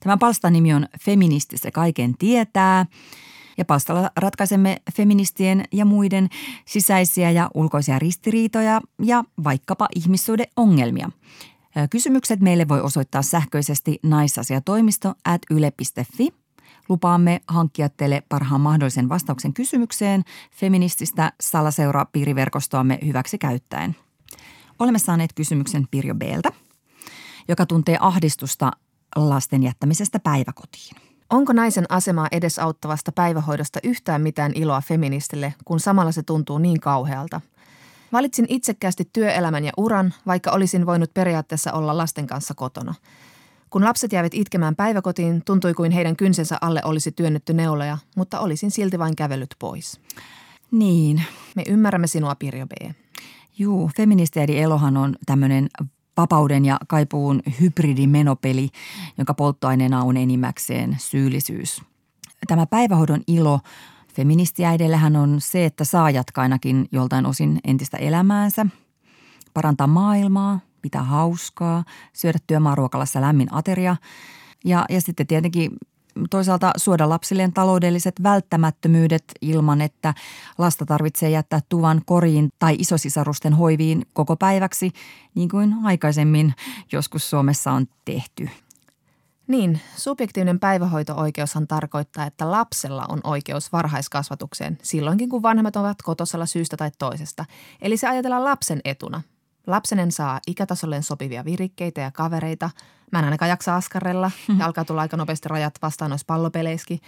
Tämän palstan nimi on Feministi se kaiken tietää ja palstalla ratkaisemme feministien ja muiden sisäisiä ja ulkoisia ristiriitoja ja vaikkapa ihmissuhdeongelmia – Kysymykset meille voi osoittaa sähköisesti naisasiatoimisto at yle.fi. Lupaamme hankkia teille parhaan mahdollisen vastauksen kysymykseen feminististä salaseura-piiriverkostoamme hyväksi käyttäen. Olemme saaneet kysymyksen Pirjo B:ltä, joka tuntee ahdistusta lasten jättämisestä päiväkotiin. Onko naisen asemaa edesauttavasta päivähoidosta yhtään mitään iloa feministille, kun samalla se tuntuu niin kauhealta? Valitsin itsekkäästi työelämän ja uran, vaikka olisin voinut periaatteessa olla lasten kanssa kotona. Kun lapset jäivät itkemään päiväkotiin, tuntui kuin heidän kynsensä alle olisi työnnetty neuleja, mutta olisin silti vain kävellyt pois. Niin. Me ymmärrämme sinua, Pirjo B. Juu, feministiäidi Elohan on tämmöinen vapauden ja kaipuun hybridimenopeli, jonka polttoaineena on enimmäkseen syyllisyys. Tämä päivähoidon ilo Feministiäidellähän on se, että saa jatkaa ainakin joltain osin entistä elämäänsä, parantaa maailmaa, pitää hauskaa, syödä työmaaruokalassa lämmin ateria ja, ja sitten tietenkin toisaalta suoda lapsilleen taloudelliset välttämättömyydet ilman, että lasta tarvitsee jättää tuvan koriin tai isosisarusten hoiviin koko päiväksi, niin kuin aikaisemmin joskus Suomessa on tehty. Niin, subjektiivinen päivähoito-oikeushan tarkoittaa, että lapsella on oikeus varhaiskasvatukseen silloinkin, kun vanhemmat ovat kotosalla syystä tai toisesta. Eli se ajatellaan lapsen etuna. Lapsenen saa ikätasolleen sopivia virikkeitä ja kavereita. Mä en ainakaan jaksa askarella (laughs) ja alkaa tulla aika nopeasti rajat vastaan noissa pallopeleissäkin.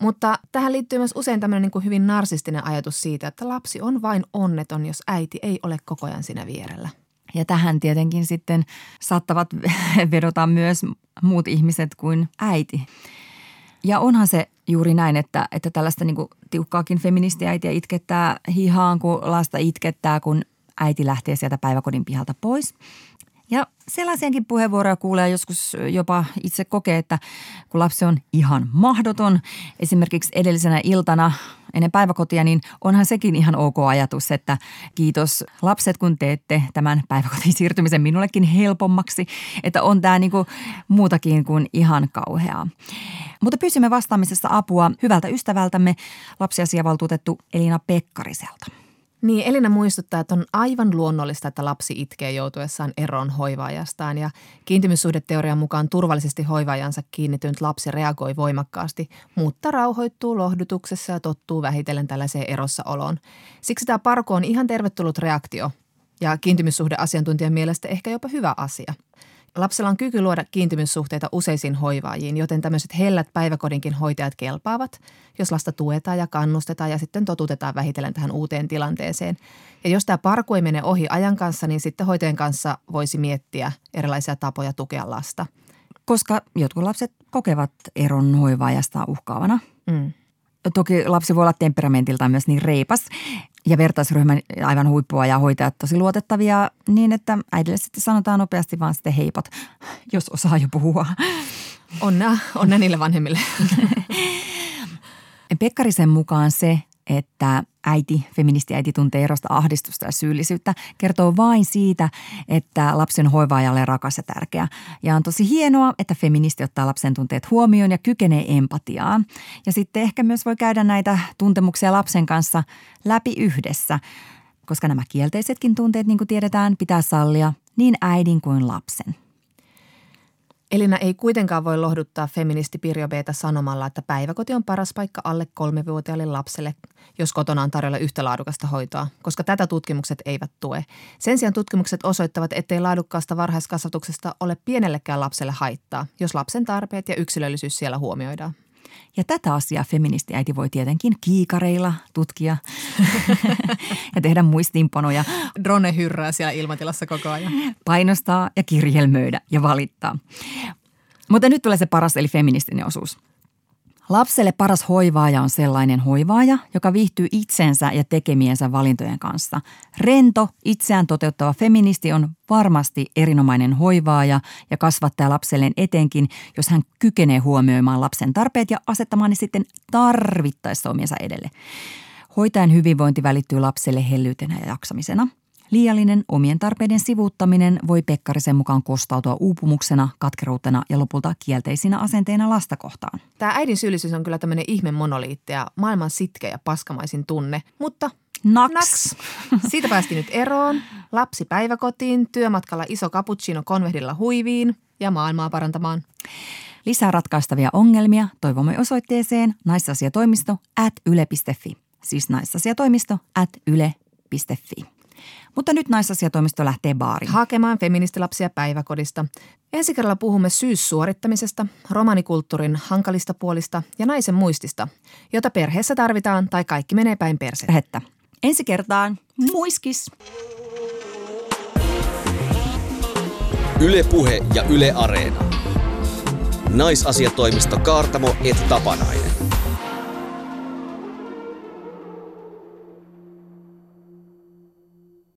Mutta tähän liittyy myös usein tämmöinen niin kuin hyvin narsistinen ajatus siitä, että lapsi on vain onneton, jos äiti ei ole koko ajan siinä vierellä. Ja tähän tietenkin sitten saattavat (laughs) vedota myös muut ihmiset kuin äiti. Ja onhan se juuri näin, että, että tällaista niin tiukkaakin feministiäitiä itkettää hihaan, kun lasta itkettää, kun äiti lähtee sieltä päiväkodin pihalta pois. Ja sellaisiakin puheenvuoroja kuulee joskus jopa itse kokee, että kun lapsi on ihan mahdoton, esimerkiksi edellisenä iltana ennen päiväkotia, niin onhan sekin ihan ok ajatus, että kiitos lapset, kun teette tämän päiväkotiin siirtymisen minullekin helpommaksi, että on tämä niinku muutakin kuin ihan kauheaa. Mutta pysymme vastaamisessa apua hyvältä ystävältämme, lapsiasiavaltuutettu Elina Pekkariselta. Niin, Elina muistuttaa, että on aivan luonnollista, että lapsi itkee joutuessaan eroon hoivaajastaan. Ja kiintymyssuhdeteorian mukaan turvallisesti hoivaajansa kiinnitynyt lapsi reagoi voimakkaasti, mutta rauhoittuu lohdutuksessa ja tottuu vähitellen tällaiseen erossaoloon. Siksi tämä parko on ihan tervetullut reaktio. Ja kiintymyssuhdeasiantuntijan mielestä ehkä jopa hyvä asia – Lapsella on kyky luoda kiintymyssuhteita useisiin hoivaajiin, joten tämmöiset hellät päiväkodinkin hoitajat kelpaavat, jos lasta tuetaan ja kannustetaan ja sitten totutetaan vähitellen tähän uuteen tilanteeseen. Ja jos tämä parku ei mene ohi ajan kanssa, niin sitten hoitajan kanssa voisi miettiä erilaisia tapoja tukea lasta. Koska jotkut lapset kokevat eron hoivaajasta uhkaavana. Mm. Toki lapsi voi olla temperamentiltaan myös niin reipas, ja vertaisryhmän aivan huippua ja hoitajat tosi luotettavia niin, että äidille sitten sanotaan nopeasti vaan sitten heipot, jos osaa jo puhua. Onnea, onnea niille vanhemmille. (laughs) Pekkarisen mukaan se, että äiti, feministiäiti tuntee erosta ahdistusta ja syyllisyyttä, kertoo vain siitä, että lapsen hoivaajalle rakas ja tärkeä. Ja on tosi hienoa, että feministi ottaa lapsen tunteet huomioon ja kykenee empatiaan. Ja sitten ehkä myös voi käydä näitä tuntemuksia lapsen kanssa läpi yhdessä, koska nämä kielteisetkin tunteet, niin kuin tiedetään, pitää sallia niin äidin kuin lapsen – Elina ei kuitenkaan voi lohduttaa feministi Pirjo Beeta sanomalla, että päiväkoti on paras paikka alle kolmevuotiaalle lapselle, jos kotona on tarjolla yhtä laadukasta hoitoa, koska tätä tutkimukset eivät tue. Sen sijaan tutkimukset osoittavat, ettei laadukkaasta varhaiskasvatuksesta ole pienellekään lapselle haittaa, jos lapsen tarpeet ja yksilöllisyys siellä huomioidaan. Ja tätä asiaa feministiäiti voi tietenkin kiikareilla tutkia (laughs) ja tehdä muistiinpanoja. Drone hyrrää siellä ilmatilassa koko ajan. Painostaa ja kirjelmöidä ja valittaa. Mutta nyt tulee se paras eli feministinen osuus – Lapselle paras hoivaaja on sellainen hoivaaja, joka viihtyy itsensä ja tekemiensä valintojen kanssa. Rento, itseään toteuttava feministi on varmasti erinomainen hoivaaja ja kasvattaa lapselleen etenkin, jos hän kykenee huomioimaan lapsen tarpeet ja asettamaan ne sitten tarvittaessa omiensa edelle. Hoitajan hyvinvointi välittyy lapselle hellyytenä ja jaksamisena – Liiallinen omien tarpeiden sivuuttaminen voi Pekkarisen mukaan kostautua uupumuksena, katkeruutena ja lopulta kielteisinä asenteina lasta kohtaan. Tämä äidin syyllisyys on kyllä tämmöinen ihme monoliitti ja maailman sitke ja paskamaisin tunne, mutta Naks. Naks. Siitä päästiin nyt eroon. Lapsi päiväkotiin, työmatkalla iso cappuccino konvehdilla huiviin ja maailmaa parantamaan. Lisää ratkaistavia ongelmia toivomme osoitteeseen naisasiatoimisto at yle.fi. Siis naisasiatoimisto at yle.fi. Mutta nyt naisasiatoimisto lähtee baariin. Hakemaan feministilapsia päiväkodista. Ensi kerralla puhumme syyssuorittamisesta, romanikulttuurin hankalista puolista ja naisen muistista, jota perheessä tarvitaan tai kaikki menee päin persettä. Ensi kertaan muiskis! Yle Puhe ja Yle Areena. Naisasiatoimisto Kaartamo et Tapanainen.